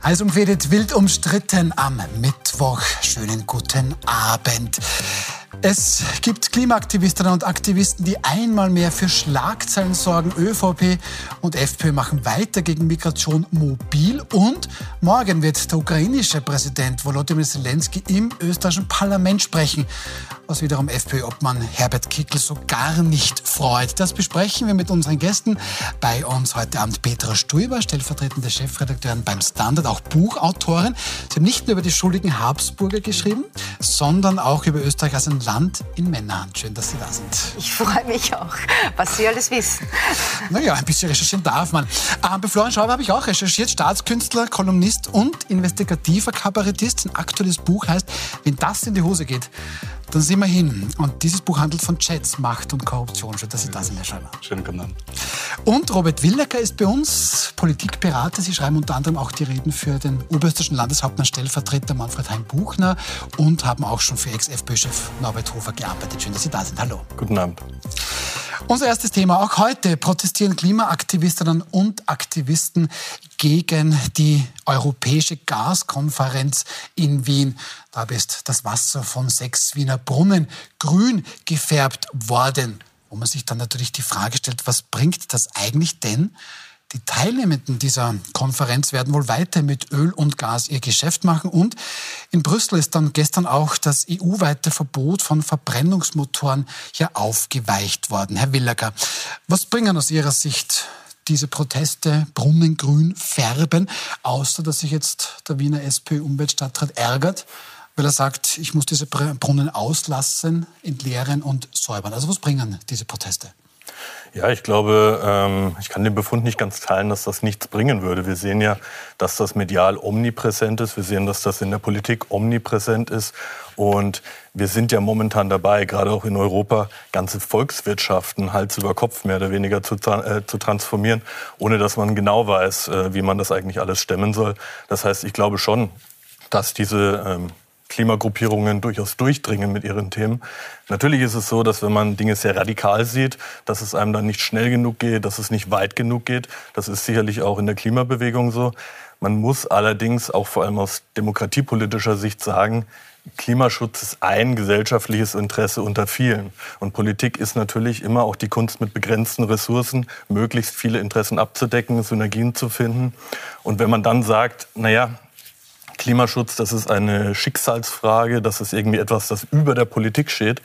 Eisumfädet wild umstritten am Mittwoch. Schönen guten Abend. Es gibt Klimaaktivistinnen und Aktivisten, die einmal mehr für Schlagzeilen sorgen. ÖVP und FPÖ machen weiter gegen Migration mobil. Und morgen wird der ukrainische Präsident Volodymyr Zelensky im österreichischen Parlament sprechen, was wiederum FPÖ-Obmann Herbert Kickl so gar nicht freut. Das besprechen wir mit unseren Gästen. Bei uns heute Abend Petra Stuiber, stellvertretende Chefredakteurin beim Standard, auch Buchautorin. Sie haben nicht nur über die schuldigen Habsburger geschrieben, sondern auch über Österreich als ein Land in Männerhand. Schön, dass Sie da sind. Ich freue mich auch, was Sie alles wissen. Naja, ein bisschen recherchieren darf man. Ähm, bei Florian Schauber habe ich auch recherchiert. Staatskünstler, Kolumnist und investigativer Kabarettist. Ein aktuelles Buch heißt, wenn das in die Hose geht, dann sehen wir hin. Und dieses Buch handelt von Chats, Macht und Korruption. Schön, dass Sie da sind, Herr Schreiber. Schönen guten Abend. Und Robert Willecker ist bei uns Politikberater. Sie schreiben unter anderem auch die Reden für den oberösterreichischen Landeshauptmann Stellvertreter Manfred Hein-Buchner und haben auch schon für Ex-FPÖ-Chef Norbert Hofer gearbeitet. Schön, dass Sie da sind. Hallo. Guten Abend. Unser erstes Thema. Auch heute protestieren Klimaaktivistinnen und Aktivisten gegen die Europäische Gaskonferenz in Wien. Da ist das Wasser von sechs Wiener Brunnen grün gefärbt worden. Wo man sich dann natürlich die Frage stellt, was bringt das eigentlich denn? Die Teilnehmenden dieser Konferenz werden wohl weiter mit Öl und Gas ihr Geschäft machen. Und in Brüssel ist dann gestern auch das EU-weite Verbot von Verbrennungsmotoren hier aufgeweicht worden. Herr Willager, was bringen aus Ihrer Sicht diese Proteste brunnengrün färben, außer dass sich jetzt der Wiener SPÖ-Umweltstadtrat ärgert, weil er sagt, ich muss diese Brunnen auslassen, entleeren und säubern. Also was bringen diese Proteste? Ja, ich glaube, ähm, ich kann den Befund nicht ganz teilen, dass das nichts bringen würde. Wir sehen ja, dass das medial omnipräsent ist. Wir sehen, dass das in der Politik omnipräsent ist. Und wir sind ja momentan dabei, gerade auch in Europa, ganze Volkswirtschaften Hals über Kopf mehr oder weniger zu, äh, zu transformieren, ohne dass man genau weiß, äh, wie man das eigentlich alles stemmen soll. Das heißt, ich glaube schon, dass diese ähm, Klimagruppierungen durchaus durchdringen mit ihren Themen. Natürlich ist es so, dass wenn man Dinge sehr radikal sieht, dass es einem dann nicht schnell genug geht, dass es nicht weit genug geht. Das ist sicherlich auch in der Klimabewegung so. Man muss allerdings auch vor allem aus demokratiepolitischer Sicht sagen, Klimaschutz ist ein gesellschaftliches Interesse unter vielen. Und Politik ist natürlich immer auch die Kunst mit begrenzten Ressourcen, möglichst viele Interessen abzudecken, Synergien zu finden. Und wenn man dann sagt, naja, Klimaschutz, das ist eine Schicksalsfrage, das ist irgendwie etwas, das über der Politik steht,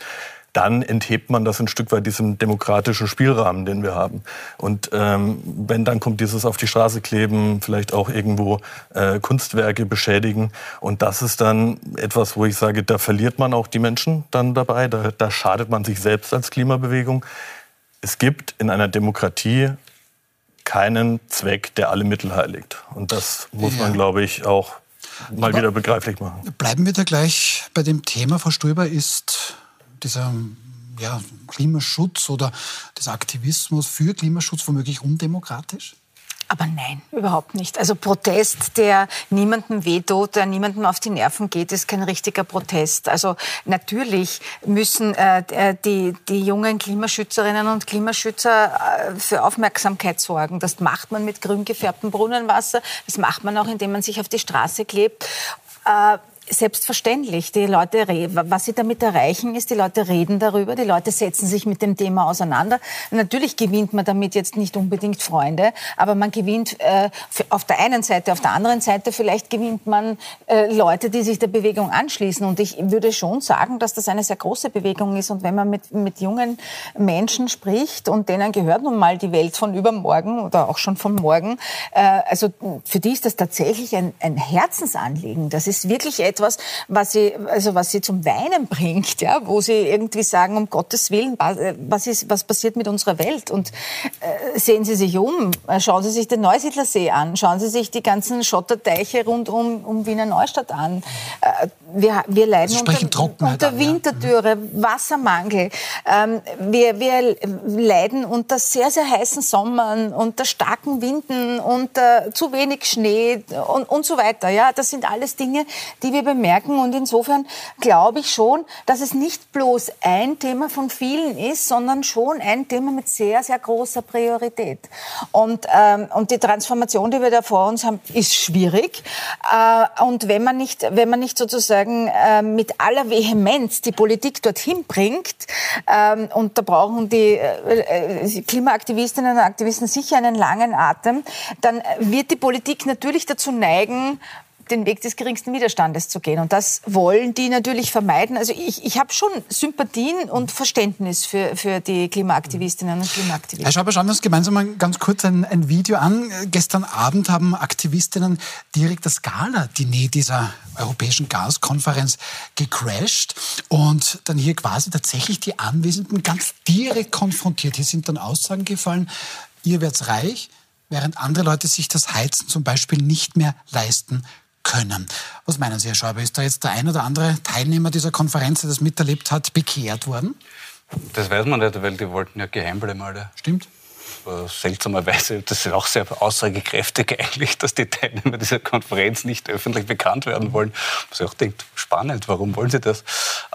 dann enthebt man das ein Stück weit diesem demokratischen Spielrahmen, den wir haben. Und ähm, wenn dann kommt dieses auf die Straße kleben, vielleicht auch irgendwo äh, Kunstwerke beschädigen. Und das ist dann etwas, wo ich sage, da verliert man auch die Menschen dann dabei, da, da schadet man sich selbst als Klimabewegung. Es gibt in einer Demokratie keinen Zweck, der alle Mittel heiligt. Und das muss man, glaube ich, auch mal Aber wieder begreiflich machen. Bleiben wir da gleich bei dem Thema, Frau Stöber, ist dieser ja, Klimaschutz oder dieser Aktivismus für Klimaschutz womöglich undemokratisch? Aber nein, überhaupt nicht. Also Protest, der niemandem wehtut, der niemandem auf die Nerven geht, ist kein richtiger Protest. Also natürlich müssen äh, äh, die, die jungen Klimaschützerinnen und Klimaschützer äh, für Aufmerksamkeit sorgen. Das macht man mit grün gefärbtem Brunnenwasser. Das macht man auch, indem man sich auf die Straße klebt. Äh, Selbstverständlich. Die Leute, was sie damit erreichen, ist, die Leute reden darüber, die Leute setzen sich mit dem Thema auseinander. Natürlich gewinnt man damit jetzt nicht unbedingt Freunde, aber man gewinnt äh, auf der einen Seite, auf der anderen Seite vielleicht gewinnt man äh, Leute, die sich der Bewegung anschließen. Und ich würde schon sagen, dass das eine sehr große Bewegung ist. Und wenn man mit, mit jungen Menschen spricht und denen gehört nun mal die Welt von übermorgen oder auch schon von morgen, äh, also für die ist das tatsächlich ein, ein Herzensanliegen. Das ist wirklich etwas, was sie, also was sie zum Weinen bringt, ja, wo sie irgendwie sagen, um Gottes Willen, was ist, was passiert mit unserer Welt? Und äh, sehen Sie sich um, schauen Sie sich den Neusiedlersee an, schauen Sie sich die ganzen Schotterteiche rund um, um Wiener Neustadt an. Äh, wir, wir leiden unter, unter Winterdürre, ja. Wassermangel. Ähm, wir, wir leiden unter sehr, sehr heißen Sommern, unter starken Winden, unter zu wenig Schnee und, und so weiter. Ja, das sind alles Dinge, die wir bemerken. Und insofern glaube ich schon, dass es nicht bloß ein Thema von vielen ist, sondern schon ein Thema mit sehr, sehr großer Priorität. Und, ähm, und die Transformation, die wir da vor uns haben, ist schwierig. Äh, und wenn man nicht, wenn man nicht sozusagen äh, mit aller Vehemenz die Politik dorthin bringt, ähm, und da brauchen die äh, Klimaaktivistinnen und Aktivisten sicher einen langen Atem, dann wird die Politik natürlich dazu neigen, den Weg des geringsten Widerstandes zu gehen. Und das wollen die natürlich vermeiden. Also ich, ich habe schon Sympathien und Verständnis für, für die Klimaaktivistinnen und Klimaaktivisten. Herr Schauber, schauen wir uns gemeinsam mal ganz kurz ein, ein Video an. Gestern Abend haben Aktivistinnen direkt das Gala-Diner dieser Europäischen Gaskonferenz gecrashed und dann hier quasi tatsächlich die Anwesenden ganz direkt konfrontiert. Hier sind dann Aussagen gefallen, ihr werdet reich, während andere Leute sich das Heizen zum Beispiel nicht mehr leisten können. Was meinen Sie, Herr Schäuber? Ist da jetzt der ein oder andere Teilnehmer dieser Konferenz, der das miterlebt hat, bekehrt worden? Das weiß man nicht, weil die wollten ja geheim bleiben alle. Stimmt. Seltsamerweise, das ist auch sehr aussagekräftig eigentlich, dass die Teilnehmer dieser Konferenz nicht öffentlich bekannt werden wollen. Was ich auch denkt, spannend, warum wollen sie das?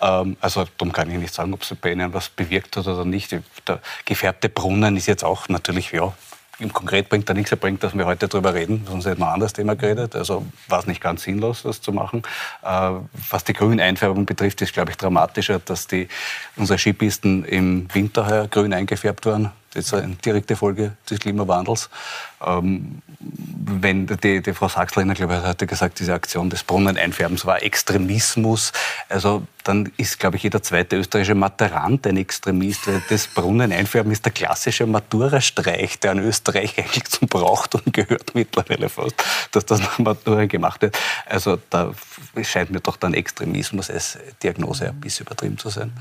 Ähm, also darum kann ich nicht sagen, ob es bei ihnen was bewirkt hat oder nicht. Der gefärbte Brunnen ist jetzt auch natürlich, ja, im Konkret bringt da nichts, er bringt, dass wir heute darüber reden, sonst hätten wir ein anderes Thema geredet. Also war es nicht ganz sinnlos, das zu machen. Äh, was die Grüneinfärbung betrifft, ist, glaube ich, dramatischer, dass die, unsere Skipisten im Winter grün eingefärbt waren. Das ist eine direkte Folge des Klimawandels. Ähm, wenn die, die Frau Sachsleiner, glaube ich, hat gesagt, diese Aktion des Brunneneinfärbens war Extremismus. Also dann ist, glaube ich, jeder zweite österreichische Materant ein Extremist. Weil das Brunneneinfärben ist der klassische Matura-Streich, der in Österreich eigentlich zum Brauchtum gehört mittlerweile fast, dass das nach Matura gemacht wird. Also da scheint mir doch dann Extremismus als Diagnose ein bisschen übertrieben zu sein.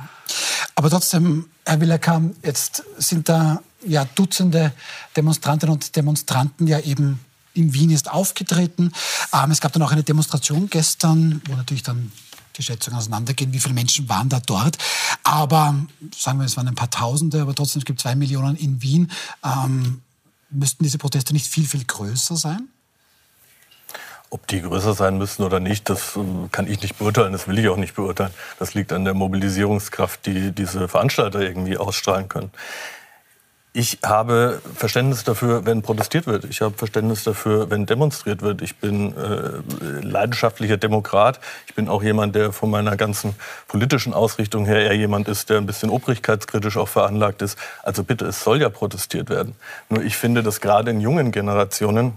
Aber trotzdem, Herr Willerkamp, jetzt sind da ja Dutzende Demonstrantinnen und Demonstranten ja eben in Wien ist aufgetreten. Ähm, es gab dann auch eine Demonstration gestern, wo natürlich dann die Schätzungen auseinandergehen, wie viele Menschen waren da dort. Aber sagen wir, es waren ein paar Tausende, aber trotzdem, es gibt zwei Millionen in Wien. Ähm, müssten diese Proteste nicht viel, viel größer sein? Ob die größer sein müssen oder nicht, das ähm, kann ich nicht beurteilen, das will ich auch nicht beurteilen. Das liegt an der Mobilisierungskraft, die diese Veranstalter irgendwie ausstrahlen können. Ich habe Verständnis dafür, wenn protestiert wird. Ich habe Verständnis dafür, wenn demonstriert wird. Ich bin äh, leidenschaftlicher Demokrat. Ich bin auch jemand, der von meiner ganzen politischen Ausrichtung her eher jemand ist, der ein bisschen obrigkeitskritisch auch veranlagt ist. Also bitte, es soll ja protestiert werden. Nur ich finde, dass gerade in jungen Generationen,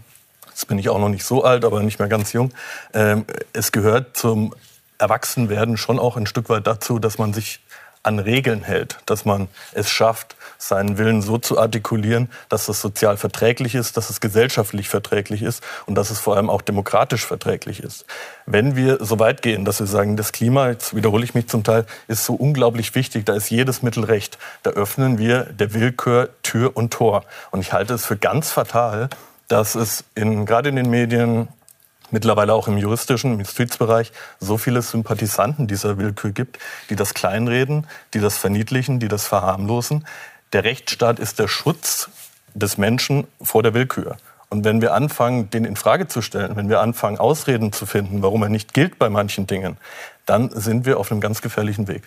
jetzt bin ich auch noch nicht so alt, aber nicht mehr ganz jung, äh, es gehört zum Erwachsenwerden schon auch ein Stück weit dazu, dass man sich an Regeln hält, dass man es schafft, seinen Willen so zu artikulieren, dass es sozial verträglich ist, dass es gesellschaftlich verträglich ist und dass es vor allem auch demokratisch verträglich ist. Wenn wir so weit gehen, dass wir sagen, das Klima, jetzt wiederhole ich mich zum Teil, ist so unglaublich wichtig, da ist jedes Mittel recht, da öffnen wir der Willkür Tür und Tor. Und ich halte es für ganz fatal, dass es in, gerade in den Medien mittlerweile auch im juristischen, im Justizbereich so viele Sympathisanten dieser Willkür gibt, die das kleinreden, die das verniedlichen, die das verharmlosen. Der Rechtsstaat ist der Schutz des Menschen vor der Willkür. Und wenn wir anfangen, den in Frage zu stellen, wenn wir anfangen, Ausreden zu finden, warum er nicht gilt bei manchen Dingen, dann sind wir auf einem ganz gefährlichen Weg.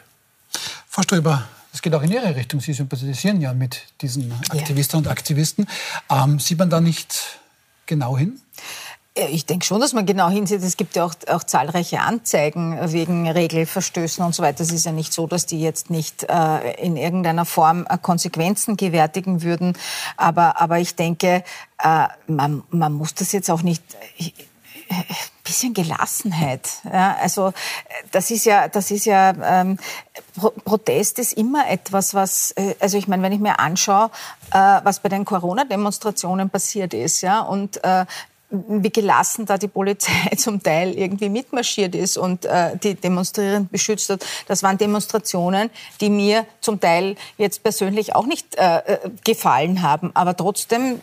Frau Stöber, es geht auch in Ihre Richtung. Sie sympathisieren ja mit diesen Aktivisten ja. und Aktivisten. Ähm, sieht man da nicht genau hin? Ich denke schon, dass man genau hinsieht. Es gibt ja auch, auch, zahlreiche Anzeigen wegen Regelverstößen und so weiter. Es ist ja nicht so, dass die jetzt nicht äh, in irgendeiner Form äh, Konsequenzen gewärtigen würden. Aber, aber ich denke, äh, man, man muss das jetzt auch nicht ein äh, bisschen Gelassenheit. Ja, also das ist ja, das ist ja ähm, Protest ist immer etwas, was äh, also ich meine, wenn ich mir anschaue, äh, was bei den Corona-Demonstrationen passiert ist, ja und äh, wie gelassen da die Polizei zum Teil irgendwie mitmarschiert ist und äh, die Demonstrierenden beschützt hat. Das waren Demonstrationen, die mir zum Teil jetzt persönlich auch nicht äh, äh, gefallen haben. Aber trotzdem,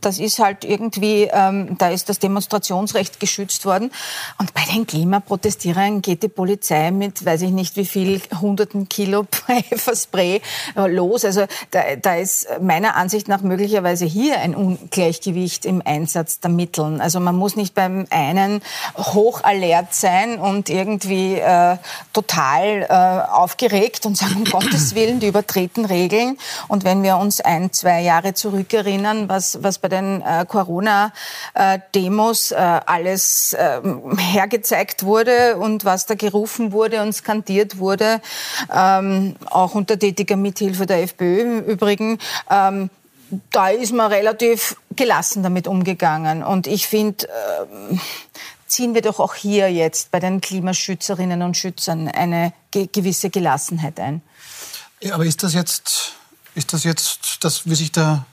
das ist halt irgendwie, ähm, da ist das Demonstrationsrecht geschützt worden. Und bei den Klimaprotestierern geht die Polizei mit, weiß ich nicht wie viel, hunderten Kilo Pfefferspray los. Also da, da ist meiner Ansicht nach möglicherweise hier ein Ungleichgewicht im Einsatz der Mittel. Wechseln. Also man muss nicht beim einen hochalert sein und irgendwie äh, total äh, aufgeregt und sagen, um Gottes Willen, die übertreten Regeln. Und wenn wir uns ein, zwei Jahre zurückerinnern, was, was bei den äh, Corona-Demos äh, alles äh, hergezeigt wurde und was da gerufen wurde und skandiert wurde, ähm, auch unter tätiger Mithilfe der FPÖ im Übrigen, ähm, da ist man relativ gelassen damit umgegangen. Und ich finde, äh, ziehen wir doch auch hier jetzt bei den Klimaschützerinnen und Schützern eine ge gewisse Gelassenheit ein. Ja, aber ist das jetzt, ist das jetzt, dass wie sich der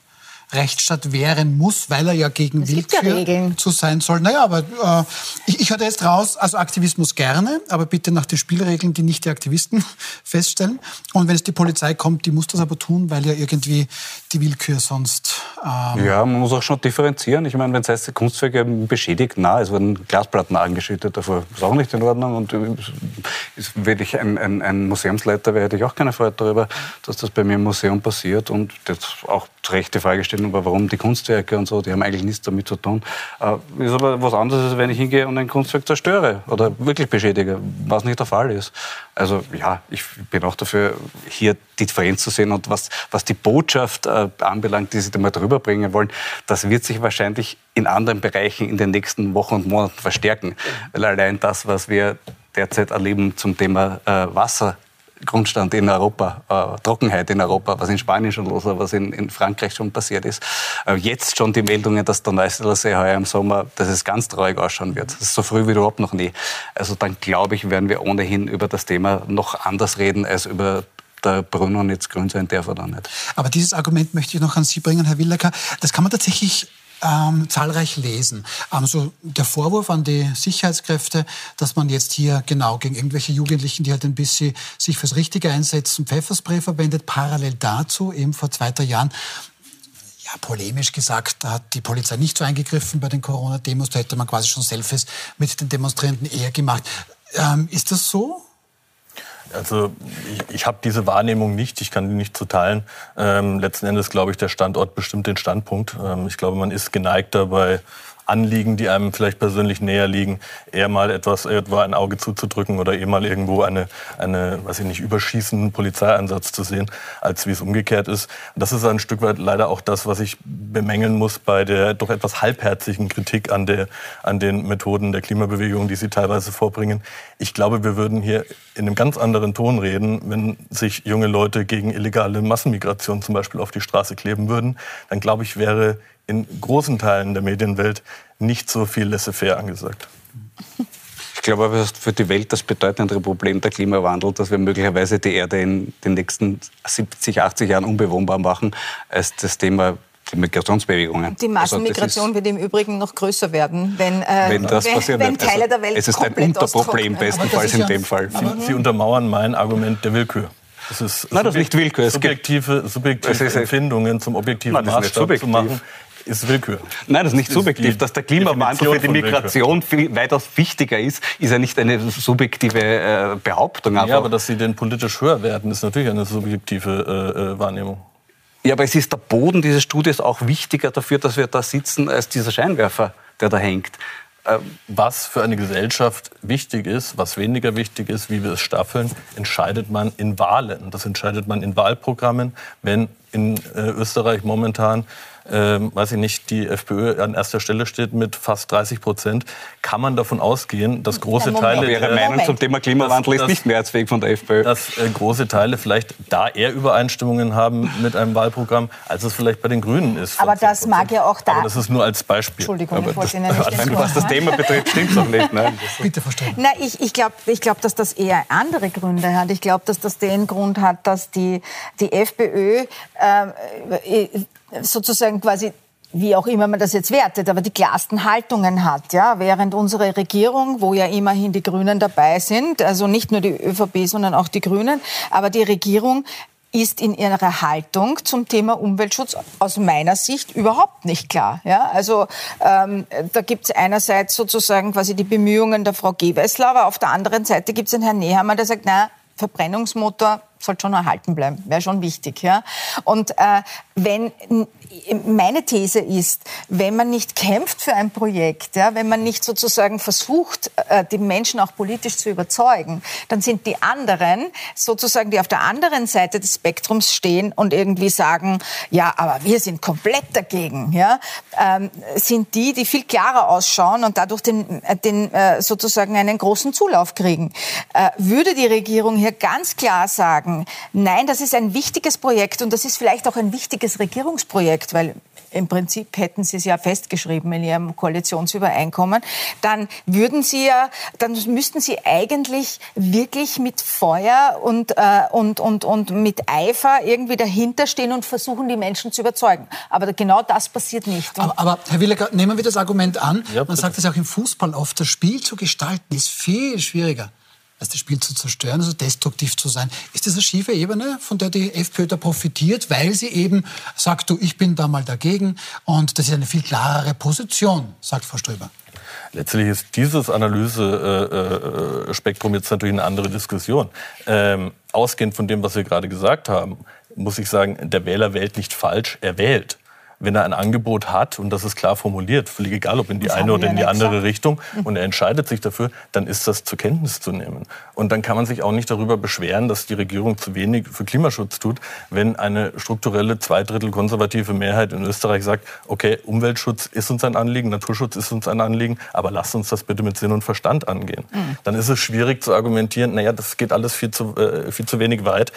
Rechtsstaat wehren muss, weil er ja gegen es Willkür ja zu sein soll. Naja, aber äh, ich, ich hatte jetzt raus, also Aktivismus gerne, aber bitte nach den Spielregeln, die nicht die Aktivisten feststellen. Und wenn es die Polizei kommt, die muss das aber tun, weil ja irgendwie die Willkür sonst... Ähm ja, man muss auch schon differenzieren. Ich meine, wenn es heißt, Kunstwerke beschädigt, na, es wurden Glasplatten angeschüttet, davor ist auch nicht in Ordnung. Und äh, würde ich ein, ein, ein Museumsleiter wäre, hätte ich auch keine Freude darüber, dass das bei mir im Museum passiert und das auch zu Recht die Frage stellen, aber warum die Kunstwerke und so, die haben eigentlich nichts damit zu tun. Äh, ist aber was anderes, als wenn ich hingehe und ein Kunstwerk zerstöre oder wirklich beschädige, was nicht der Fall ist. Also ja, ich bin auch dafür, hier die Differenz zu sehen und was, was die Botschaft äh, anbelangt, die Sie da mal drüber bringen wollen, das wird sich wahrscheinlich in anderen Bereichen in den nächsten Wochen und Monaten verstärken. Weil allein das, was wir derzeit erleben zum Thema äh, Wasser, Grundstand in Europa, äh, Trockenheit in Europa, was in Spanien schon los war, was in, in Frankreich schon passiert ist. Äh, jetzt schon die Meldungen, dass der Neustädter See heuer im Sommer, dass es ganz traurig ausschauen wird. Das ist so früh wie überhaupt noch nie. Also dann glaube ich, werden wir ohnehin über das Thema noch anders reden als über der Brunnen jetzt grün sein darf er nicht. Aber dieses Argument möchte ich noch an Sie bringen, Herr Willecker. Das kann man tatsächlich ähm, zahlreich lesen. Also der Vorwurf an die Sicherheitskräfte, dass man jetzt hier genau gegen irgendwelche Jugendlichen, die halt ein bisschen sich fürs Richtige einsetzen, Pfefferspray verwendet. Parallel dazu, eben vor zwei, drei Jahren, ja, polemisch gesagt, da hat die Polizei nicht so eingegriffen bei den Corona-Demos. Da hätte man quasi schon Selfies mit den Demonstrierenden eher gemacht. Ähm, ist das so? Also ich, ich habe diese Wahrnehmung nicht, ich kann die nicht zu teilen. Ähm, letzten Endes glaube ich, der Standort bestimmt den Standpunkt. Ähm, ich glaube, man ist geneigt dabei, Anliegen, die einem vielleicht persönlich näher liegen, eher mal etwas etwa ein Auge zuzudrücken oder eher mal irgendwo eine, eine, weiß ich nicht, überschießenden Polizeieinsatz zu sehen, als wie es umgekehrt ist. Das ist ein Stück weit leider auch das, was ich bemängeln muss bei der doch etwas halbherzigen Kritik an der, an den Methoden der Klimabewegung, die sie teilweise vorbringen. Ich glaube, wir würden hier in einem ganz anderen Ton reden, wenn sich junge Leute gegen illegale Massenmigration zum Beispiel auf die Straße kleben würden. Dann glaube ich, wäre in großen Teilen der Medienwelt nicht so viel laissez-faire angesagt. Ich glaube aber, für die Welt das bedeutendere Problem der Klimawandel, dass wir möglicherweise die Erde in den nächsten 70, 80 Jahren unbewohnbar machen, als das Thema die Migrationsbewegungen. Die Massenmigration also wird im Übrigen noch größer werden, wenn, äh, wenn, das wenn, wenn Teile also, der Welt Es ist ein Unterproblem bestenfalls in dem Fall. Sie, Sie untermauern mein Argument der Willkür. Das ist Nein, das ist nicht Willkür. subjektive, subjektive Empfindungen zum objektiven Nein, Maßstab zu machen ist Willkür. Nein, das ist nicht das subjektiv. Ist Dass der Klimawandel für die Migration viel weitaus wichtiger ist, ist ja nicht eine subjektive äh, Behauptung. Ja, aber dass sie denn politisch höher werden, ist natürlich eine subjektive äh, äh, Wahrnehmung. Ja, aber es ist der Boden dieses Studios auch wichtiger dafür, dass wir da sitzen, als dieser Scheinwerfer, der da hängt. Ähm, was für eine Gesellschaft wichtig ist, was weniger wichtig ist, wie wir es staffeln, entscheidet man in Wahlen. Das entscheidet man in Wahlprogrammen. Wenn in äh, Österreich momentan ähm, weiß ich nicht, die FPÖ an erster Stelle steht mit fast 30 Prozent, kann man davon ausgehen, dass große ja, Teile... Ihre Meinung Moment. zum Thema Klimawandel dass, ist nicht mehrheitsfähig von der FPÖ. Dass äh, große Teile vielleicht da eher Übereinstimmungen haben mit einem Wahlprogramm, als es vielleicht bei den Grünen ist. Aber das mag ja auch da... Aber das ist nur als Beispiel. Entschuldigung, Aber ich wollte Ihnen nicht das, Was das Thema betrifft, stimmt es doch nicht. Nein, Bitte verstehen. Na, ich, ich glaube, ich glaub, dass das eher andere Gründe hat. Ich glaube, dass das den Grund hat, dass die, die FPÖ äh, sozusagen quasi wie auch immer man das jetzt wertet, aber die klarsten Haltungen hat, ja, während unsere Regierung, wo ja immerhin die Grünen dabei sind, also nicht nur die ÖVP, sondern auch die Grünen, aber die Regierung ist in ihrer Haltung zum Thema Umweltschutz aus meiner Sicht überhaupt nicht klar. Ja, also ähm, da gibt es einerseits sozusagen quasi die Bemühungen der Frau Gewessler, aber auf der anderen Seite gibt es den Herrn Nehammer, der sagt, na, Verbrennungsmotor sollte schon erhalten bleiben, wäre schon wichtig. Ja? Und äh, wenn meine These ist, wenn man nicht kämpft für ein Projekt, ja, wenn man nicht sozusagen versucht, äh, die Menschen auch politisch zu überzeugen, dann sind die anderen, sozusagen, die auf der anderen Seite des Spektrums stehen und irgendwie sagen, ja, aber wir sind komplett dagegen, ja, ähm, sind die, die viel klarer ausschauen und dadurch den, äh, den äh, sozusagen einen großen Zulauf kriegen. Würde die Regierung hier ganz klar sagen, nein, das ist ein wichtiges Projekt und das ist vielleicht auch ein wichtiges Regierungsprojekt, weil im Prinzip hätten Sie es ja festgeschrieben in Ihrem Koalitionsübereinkommen, dann würden Sie ja, dann müssten Sie eigentlich wirklich mit Feuer und, äh, und, und, und mit Eifer irgendwie dahinter stehen und versuchen, die Menschen zu überzeugen. Aber genau das passiert nicht. Aber, aber, Herr Willecker, nehmen wir das Argument an. Ja, Man sagt es auch im Fußball oft, das Spiel zu gestalten ist viel schwieriger das Spiel zu zerstören, also destruktiv zu sein. Ist das eine schiefe Ebene, von der die FPÖ da profitiert, weil sie eben sagt, du, ich bin da mal dagegen und das ist eine viel klarere Position, sagt Frau Ströber. Letztlich ist dieses Analysespektrum jetzt natürlich eine andere Diskussion. Ähm, ausgehend von dem, was wir gerade gesagt haben, muss ich sagen, der Wähler wählt nicht falsch, er wählt wenn er ein Angebot hat und das ist klar formuliert, völlig egal, ob in die das eine oder in die andere gesagt. Richtung, und er entscheidet sich dafür, dann ist das zur Kenntnis zu nehmen. Und dann kann man sich auch nicht darüber beschweren, dass die Regierung zu wenig für Klimaschutz tut, wenn eine strukturelle Zweidrittel konservative Mehrheit in Österreich sagt, okay, Umweltschutz ist uns ein Anliegen, Naturschutz ist uns ein Anliegen, aber lasst uns das bitte mit Sinn und Verstand angehen. Mhm. Dann ist es schwierig zu argumentieren, naja, das geht alles viel zu, äh, viel zu wenig weit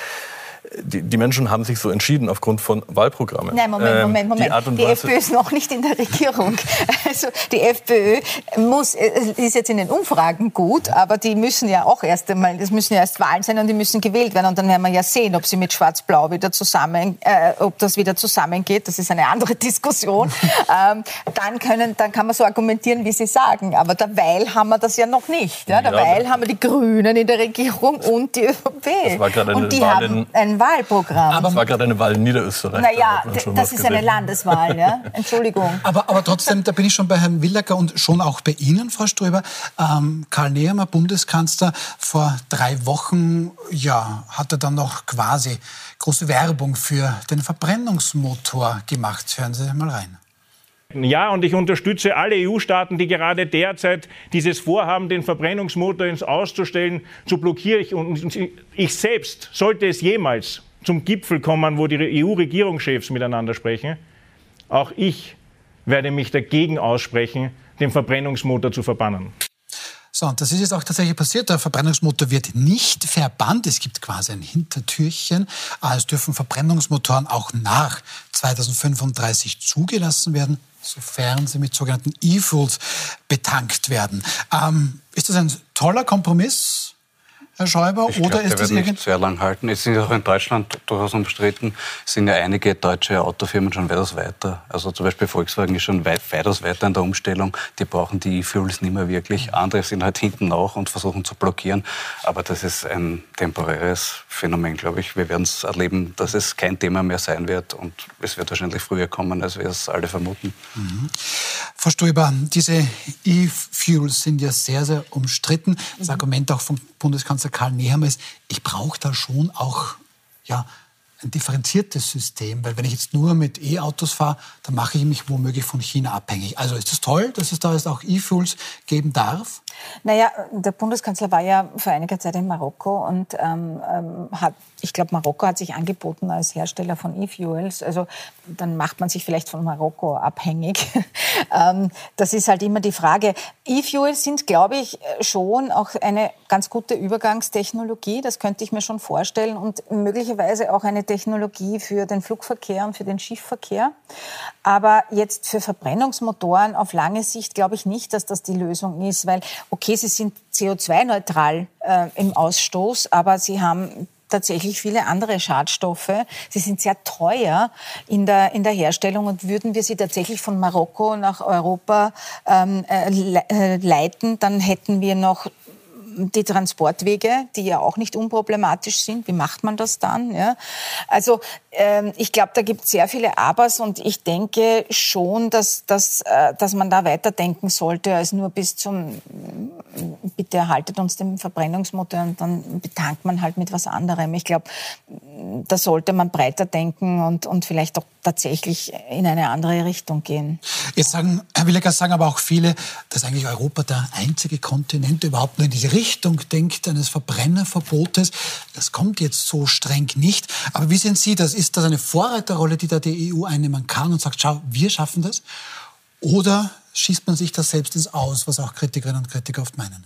die, die, Menschen haben sich so entschieden aufgrund von Wahlprogrammen. Nein, Moment, Moment, Moment. Die, die FPÖ ist noch nicht in der Regierung. Also die FPÖ muss, äh, ist jetzt in den Umfragen gut, aber die müssen ja auch erst einmal, das müssen ja erst Wahlen sein und die müssen gewählt werden. Und dann werden wir ja sehen, ob sie mit Schwarz-Blau wieder zusammen, äh, ob das wieder zusammengeht. Das ist eine andere Diskussion. ähm, dann können, dann kann man so argumentieren, wie Sie sagen. Aber derweil haben wir das ja noch nicht. Ja? Derweil ja, haben wir die Grünen in der Regierung und die ÖVP. und die haben ein Wahlprogramm. Aber es war gerade eine Wahl in Niederösterreich. Naja, da das ist gesehen. eine Landeswahl, ja? Entschuldigung. Aber, aber trotzdem, da bin ich schon bei Herrn Willacker und schon auch bei Ihnen, Frau Ströber. Ähm, Karl Nehammer, Bundeskanzler, vor drei Wochen, ja, hat er dann noch quasi große Werbung für den Verbrennungsmotor gemacht. Hören Sie mal rein. Ja, und ich unterstütze alle EU-Staaten, die gerade derzeit dieses Vorhaben, den Verbrennungsmotor ins Auszustellen, zu blockieren. Und ich selbst, sollte es jemals zum Gipfel kommen, wo die EU-Regierungschefs miteinander sprechen, auch ich werde mich dagegen aussprechen, den Verbrennungsmotor zu verbannen. So, und das ist jetzt auch tatsächlich passiert. Der Verbrennungsmotor wird nicht verbannt. Es gibt quasi ein Hintertürchen. Es dürfen Verbrennungsmotoren auch nach 2035 zugelassen werden sofern sie mit sogenannten E-Fuels betankt werden. Ähm, ist das ein toller Kompromiss? Herr Schäuber? Ich oder glaub, ist das wird nicht sehr lang halten. Es sind auch in Deutschland durchaus umstritten. Es sind ja einige deutsche Autofirmen schon weitaus weiter. Also zum Beispiel Volkswagen ist schon weit, weitaus weiter in der Umstellung. Die brauchen die E-Fuels nicht mehr wirklich. Andere sind halt hinten nach und versuchen zu blockieren. Aber das ist ein temporäres Phänomen, glaube ich. Wir werden es erleben, dass es kein Thema mehr sein wird. Und es wird wahrscheinlich früher kommen, als wir es alle vermuten. Mhm. Frau Stoiber, diese E-Fuels sind ja sehr, sehr umstritten. Das mhm. Argument auch vom Bundeskanzler Karl Nehammer ich brauche da schon auch ja, ein differenziertes System, weil wenn ich jetzt nur mit E-Autos fahre, dann mache ich mich womöglich von China abhängig. Also ist es das toll, dass es da jetzt auch E-Fuels geben darf? Naja, der Bundeskanzler war ja vor einiger Zeit in Marokko und ähm, ähm, hat, ich glaube, Marokko hat sich angeboten als Hersteller von E-Fuels. Also dann macht man sich vielleicht von Marokko abhängig. ähm, das ist halt immer die Frage. E-Fuels sind, glaube ich, schon auch eine ganz gute Übergangstechnologie. Das könnte ich mir schon vorstellen und möglicherweise auch eine Technologie für den Flugverkehr und für den Schiffverkehr. Aber jetzt für Verbrennungsmotoren auf lange Sicht glaube ich nicht, dass das die Lösung ist, weil okay, sie sind CO2-neutral äh, im Ausstoß, aber sie haben tatsächlich viele andere Schadstoffe. Sie sind sehr teuer in der, in der Herstellung und würden wir sie tatsächlich von Marokko nach Europa ähm, äh, äh leiten, dann hätten wir noch die Transportwege, die ja auch nicht unproblematisch sind. Wie macht man das dann? Ja? Also ähm, ich glaube, da gibt es sehr viele Abers und ich denke schon, dass, dass, äh, dass man da weiterdenken sollte als nur bis zum, bitte erhaltet uns den Verbrennungsmotor und dann betankt man halt mit was anderem. Ich glaube, da sollte man breiter denken und, und vielleicht auch tatsächlich in eine andere Richtung gehen. Jetzt sagen, Herr Willecker, sagen aber auch viele, dass eigentlich Europa der einzige Kontinent überhaupt nur in diese Richtung denkt, eines Verbrennerverbotes. Das kommt jetzt so streng nicht. Aber wie sehen Sie das? Ist das eine Vorreiterrolle, die da die EU einnehmen kann und sagt, schau, wir schaffen das? Oder schießt man sich das selbst ins Aus, was auch Kritikerinnen und Kritiker oft meinen?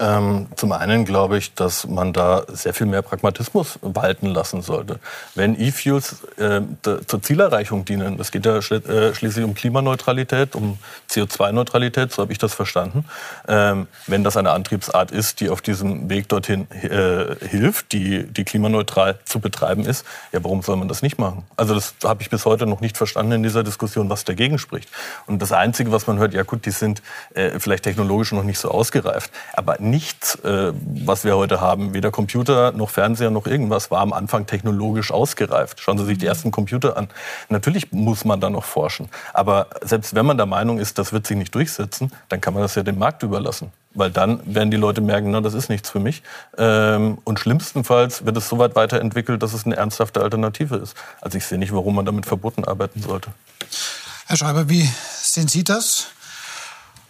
Ähm, zum einen glaube ich, dass man da sehr viel mehr Pragmatismus walten lassen sollte. Wenn E-Fuels äh, zur Zielerreichung dienen, das geht ja schl äh, schließlich um Klimaneutralität, um CO2-Neutralität, so habe ich das verstanden. Ähm, wenn das eine Antriebsart ist, die auf diesem Weg dorthin äh, hilft, die, die klimaneutral zu betreiben ist, ja, warum soll man das nicht machen? Also das habe ich bis heute noch nicht verstanden in dieser Diskussion, was dagegen spricht. Und das Einzige, was man hört, ja gut, die sind äh, vielleicht technologisch noch nicht so ausgereift, aber nichts, äh, was wir heute haben, weder Computer noch Fernseher noch irgendwas, war am Anfang technologisch ausgereift. Schauen Sie sich die mhm. ersten Computer an. Natürlich muss man da noch forschen. Aber selbst wenn man der Meinung ist, das wird sich nicht durchsetzen, dann kann man das ja dem Markt überlassen. Weil dann werden die Leute merken, na, das ist nichts für mich. Ähm, und schlimmstenfalls wird es so weit weiterentwickelt, dass es eine ernsthafte Alternative ist. Also ich sehe nicht, warum man damit verboten arbeiten sollte. Herr Schreiber, wie sehen Sie das?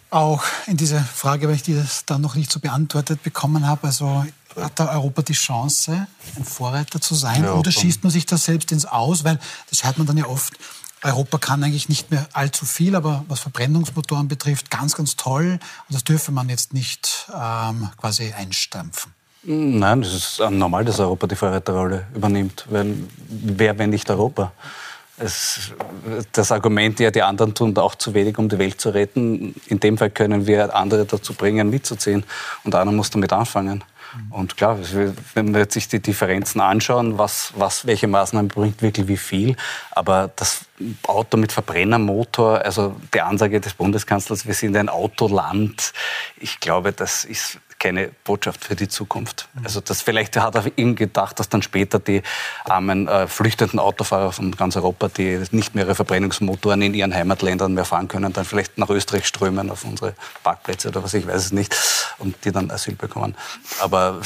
Auch in diese Frage, weil ich die dann noch nicht so beantwortet bekommen habe. Also hat da Europa die Chance, ein Vorreiter zu sein? Ja, oder schießt man sich da selbst ins Aus? Weil das hört man dann ja oft. Europa kann eigentlich nicht mehr allzu viel, aber was Verbrennungsmotoren betrifft, ganz, ganz toll. Und das dürfe man jetzt nicht ähm, quasi einstampfen. Nein, es ist normal, dass Europa die Vorreiterrolle übernimmt. Weil, wer, wenn nicht Europa? Es, das Argument, ja, die anderen tun auch zu wenig, um die Welt zu retten. In dem Fall können wir andere dazu bringen, mitzuziehen. Und einer muss damit anfangen. Und klar, wenn wir sich die Differenzen anschauen, was, was welche Maßnahmen bringt wirklich wie viel, aber das Auto mit Verbrennermotor, also die Ansage des Bundeskanzlers, wir sind ein Autoland, ich glaube, das ist keine Botschaft für die Zukunft. Also das vielleicht hat er ihm gedacht, dass dann später die armen äh, flüchtenden Autofahrer von ganz Europa, die nicht mehr ihre Verbrennungsmotoren in ihren Heimatländern mehr fahren können, dann vielleicht nach Österreich strömen auf unsere Parkplätze oder was, ich weiß es nicht, und die dann Asyl bekommen. Aber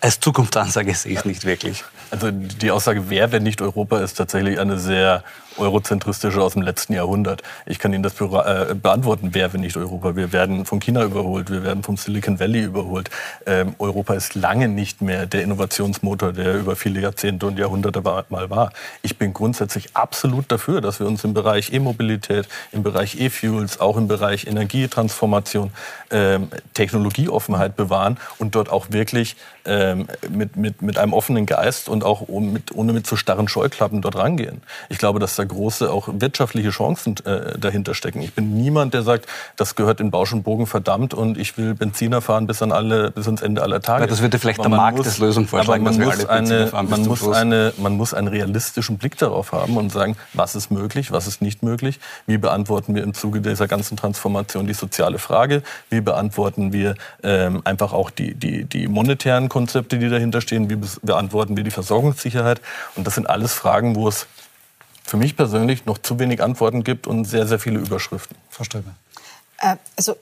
als Zukunftsansage sehe ich es nicht wirklich. Also die Aussage, wer, wenn nicht Europa, ist tatsächlich eine sehr eurozentristische aus dem letzten Jahrhundert. Ich kann Ihnen das äh, beantworten, wer, wenn nicht Europa. Wir werden von China überholt, wir werden vom Silicon Valley überholt. Ähm, Europa ist lange nicht mehr der Innovationsmotor, der über viele Jahrzehnte und Jahrhunderte mal war. Ich bin grundsätzlich absolut dafür, dass wir uns im Bereich E-Mobilität, im Bereich E-Fuels, auch im Bereich Energietransformation, ähm, Technologieoffenheit bewahren und dort auch wirklich ähm, mit, mit, mit einem offenen Geist und auch mit, ohne mit zu starren Scheuklappen dort rangehen. Ich glaube, dass da große auch wirtschaftliche Chancen äh, dahinter stecken. Ich bin niemand, der sagt, das gehört in Bausch und Bogen verdammt und ich will Benziner fahren bis, an alle, bis ans Ende aller Tage. Ja, das würde vielleicht der Markt muss, als Lösung vorschlagen, man muss, eine, man, muss eine, man muss einen realistischen Blick darauf haben und sagen, was ist möglich, was ist nicht möglich, wie beantworten wir im Zuge dieser ganzen Transformation die soziale Frage, wie beantworten wir ähm, einfach auch die, die, die monetären Konzepte, die dahinter stehen, wie beantworten wir die Versorgungssicherheit und das sind alles Fragen, wo es für mich persönlich noch zu wenig Antworten gibt und sehr, sehr viele Überschriften. Frau Ströbe. Äh, also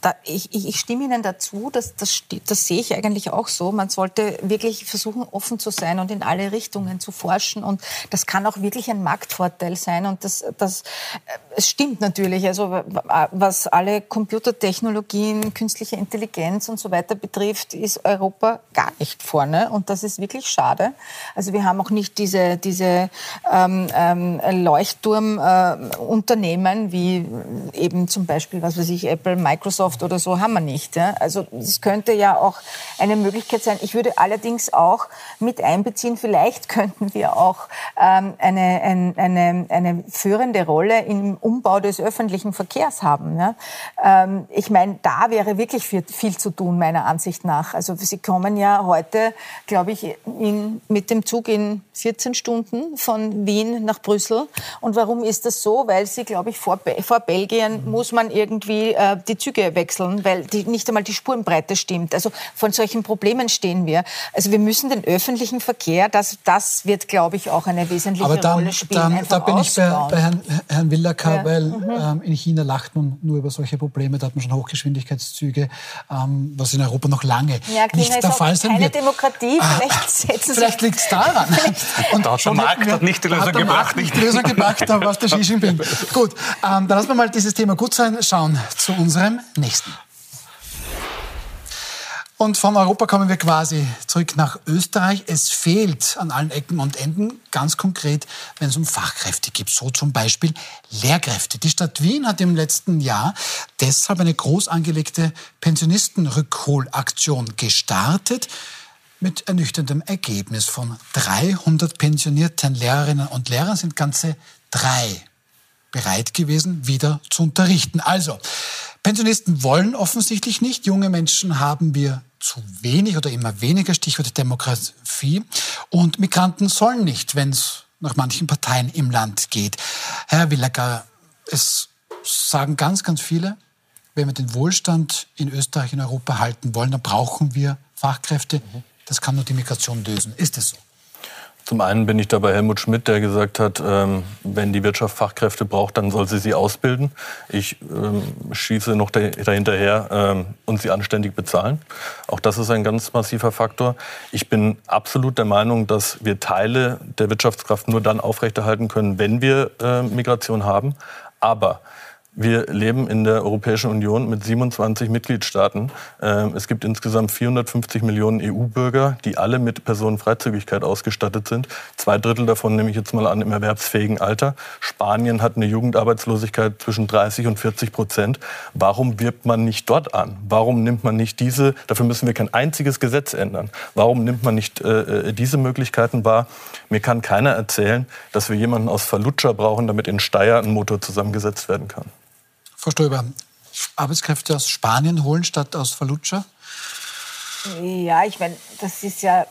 da, ich, ich, stimme Ihnen dazu, das, das, das sehe ich eigentlich auch so. Man sollte wirklich versuchen, offen zu sein und in alle Richtungen zu forschen. Und das kann auch wirklich ein Marktvorteil sein. Und das, das äh, es stimmt natürlich. Also was alle Computertechnologien, künstliche Intelligenz und so weiter betrifft, ist Europa gar nicht vorne. Und das ist wirklich schade. Also wir haben auch nicht diese, diese ähm, ähm, Leuchtturmunternehmen äh, wie eben zum Beispiel, was weiß ich, Apple, Microsoft, Microsoft oder so haben wir nicht. Ja? Also es könnte ja auch eine Möglichkeit sein. Ich würde allerdings auch mit einbeziehen, vielleicht könnten wir auch ähm, eine, ein, eine, eine führende Rolle im Umbau des öffentlichen Verkehrs haben. Ja? Ähm, ich meine, da wäre wirklich viel, viel zu tun, meiner Ansicht nach. Also Sie kommen ja heute, glaube ich, in, mit dem Zug in 14 Stunden von Wien nach Brüssel. Und warum ist das so? Weil sie, glaube ich, vor, vor Belgien muss man irgendwie äh, die Züge wechseln, weil die, nicht einmal die Spurenbreite stimmt. Also von solchen Problemen stehen wir. Also wir müssen den öffentlichen Verkehr, das, das wird, glaube ich, auch eine wesentliche Aber dann, Rolle spielen. Dann, da bin ausbauen. ich bei, bei Herrn, Herrn Willacker, Ja. weil Mhm. ähm, in China lacht man nur über solche Probleme. Da hat man schon Hochgeschwindigkeitszüge, ähm, was in Europa noch lange Ja, China nicht ist der auch Fall sein keine wird. Demokratie. Ah, Vielleicht setzen Sie Vielleicht liegt es daran. Und der schon Markt hat nicht die Lösung hat der gebracht. Nicht die Lösung gebracht, war es der Xi Jinping. Gut, ähm, dann lassen wir mal dieses Thema gut sein, schauen zu unserem nächsten. Und von Europa kommen wir quasi zurück nach Österreich. Es fehlt an allen Ecken und Enden, ganz konkret, wenn es um Fachkräfte geht. So zum Beispiel Lehrkräfte. Die Stadt Wien hat im letzten Jahr deshalb eine groß angelegte Pensionistenrückholaktion gestartet mit ernüchterndem Ergebnis. Von 300 pensionierten Lehrerinnen und Lehrern sind ganze drei bereit gewesen, wieder zu unterrichten. Also, Pensionisten wollen offensichtlich nicht. Junge Menschen haben wir zu wenig oder immer weniger, Stichwort Demografie. Und Migranten sollen nicht, wenn es nach manchen Parteien im Land geht. Herr Willacker, es sagen ganz, ganz viele, wenn wir den Wohlstand in Österreich, in Europa halten wollen, dann brauchen wir Fachkräfte. Das kann nur die Migration lösen. Ist es so? Zum einen bin ich da bei Helmut Schmidt, der gesagt hat, ähm, wenn die Wirtschaft Fachkräfte braucht, dann soll sie sie ausbilden. Ich ähm, schieße noch da- dahinterher ähm, und sie anständig bezahlen. Auch das ist ein ganz massiver Faktor. Ich bin absolut der Meinung, dass wir Teile der Wirtschaftskraft nur dann aufrechterhalten können, wenn wir äh, Migration haben. Aber wir leben in der Europäischen Union mit 27 Mitgliedstaaten. Ähm, Es gibt insgesamt 450 Millionen EU-Bürger, die alle mit Personenfreizügigkeit ausgestattet sind. Zwei Drittel davon nehme ich jetzt mal an im erwerbsfähigen Alter. Spanien hat eine Jugendarbeitslosigkeit zwischen 30 und 40 Prozent. Warum wirbt man nicht dort an? Warum nimmt man nicht diese, dafür müssen wir kein einziges Gesetz ändern. Warum nimmt man nicht äh, äh, diese Möglichkeiten wahr? Mir kann keiner erzählen, dass wir jemanden aus Fallujah brauchen, damit in Steyr ein Motor zusammengesetzt werden kann. Frau Stoiber, Arbeitskräfte aus Spanien holen statt aus Fallujah? Ja, ich meine, das ist ja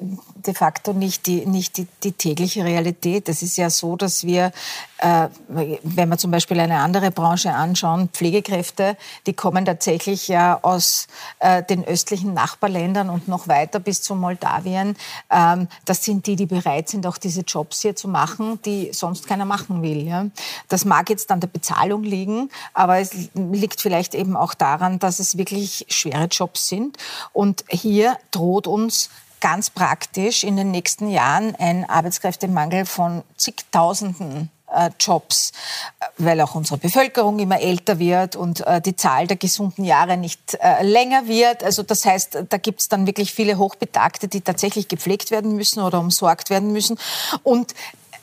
de facto nicht die, nicht die, die tägliche Realität. Es ist ja so, dass wir, äh, wenn wir zum Beispiel eine andere Branche anschauen, Pflegekräfte, die kommen tatsächlich ja aus äh, den östlichen Nachbarländern und noch weiter bis zu Moldawien. Ähm, das sind die, die bereit sind, auch diese Jobs hier zu machen, die sonst keiner machen will. Ja? Das mag jetzt an der Bezahlung liegen, aber es liegt vielleicht eben auch daran, dass es wirklich schwere Jobs sind. Und hier droht uns ganz praktisch in den nächsten Jahren ein Arbeitskräftemangel von zigtausenden äh, Jobs, äh, weil auch unsere Bevölkerung immer älter wird und äh, die Zahl der gesunden Jahre nicht länger wird. Also das heißt, da gibt es dann wirklich viele Hochbetagte, die tatsächlich gepflegt werden müssen oder umsorgt werden müssen. Und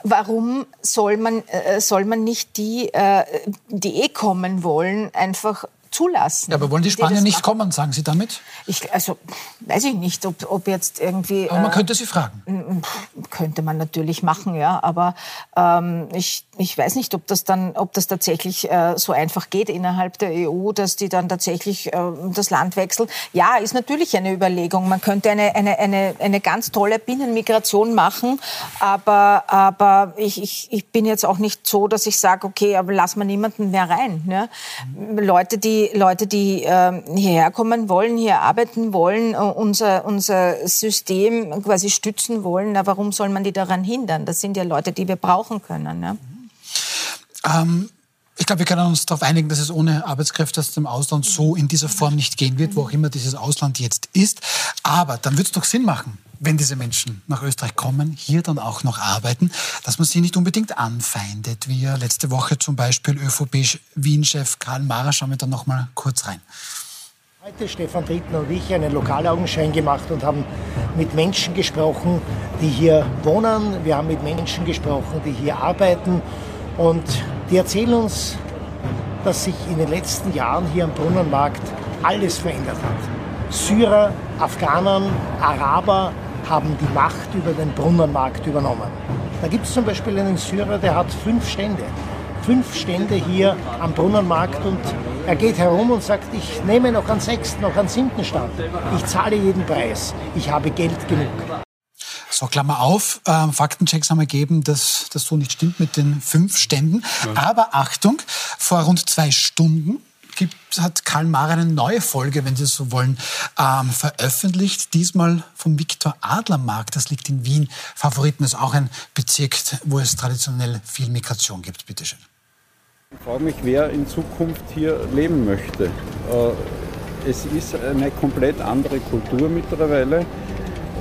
Warum soll man, soll man nicht die, die eh kommen wollen, einfach zulassen? Ja, aber wollen die Spanier nicht machen? kommen, sagen Sie damit? Ich, also weiß ich nicht, ob, ob jetzt irgendwie. Aber man äh, könnte sie fragen. könnte man natürlich machen, ja, aber ähm, ich, ich weiß nicht, ob das dann, ob das tatsächlich äh, so einfach geht innerhalb der EU, dass die dann tatsächlich äh, das Land wechseln. Ja, ist natürlich eine Überlegung. Man könnte eine, eine, eine, eine ganz tolle Binnenmigration machen, aber, aber ich, ich, ich bin jetzt auch nicht so, dass ich sage, okay, aber lass mal niemanden mehr rein. Ne? Leute, die, Leute, die ähm, hierher kommen wollen, hier arbeiten wollen, äh, unser, unser System quasi stützen wollen, na, warum soll man die daran hindern? Das sind ja Leute, die wir brauchen können. Ne? Ähm, ich glaube, wir können uns darauf einigen, dass es ohne Arbeitskräfte aus dem Ausland so in dieser Form nicht gehen wird, wo auch immer dieses Ausland jetzt ist. Aber dann wird es doch Sinn machen, wenn diese Menschen nach Österreich kommen, hier dann auch noch arbeiten, dass man sie nicht unbedingt anfeindet, wie letzte Woche zum Beispiel ÖVP-Wien-Chef Karl Mara. Schauen wir da noch mal kurz rein. Heute Stefan Trittner und ich einen Lokalaugenschein gemacht und haben mit Menschen gesprochen, die hier wohnen. Wir haben mit Menschen gesprochen, die hier arbeiten. Und die erzählen uns, dass sich in den letzten Jahren hier am Brunnenmarkt alles verändert hat. Syrer, Afghanen, Araber haben die Macht über den Brunnenmarkt übernommen. Da gibt es zum Beispiel einen Syrer, der hat fünf Stände. Fünf Stände hier am Brunnenmarkt und er geht herum und sagt, ich nehme noch einen sechsten, noch einen siebten Stand. Ich zahle jeden Preis. Ich habe Geld genug. So, Klammer auf, äh, Faktenchecks haben ergeben, dass das so nicht stimmt mit den fünf Ständen. Ja. Aber Achtung, vor rund zwei Stunden gibt, hat Karl Mara eine neue Folge, wenn Sie so wollen, ähm, veröffentlicht. Diesmal vom Viktor Adler Markt. Das liegt in Wien. Favoriten ist auch ein Bezirk, wo es traditionell viel Migration gibt. Bitte schön. Ich frage mich, wer in Zukunft hier leben möchte. Äh, es ist eine komplett andere Kultur mittlerweile.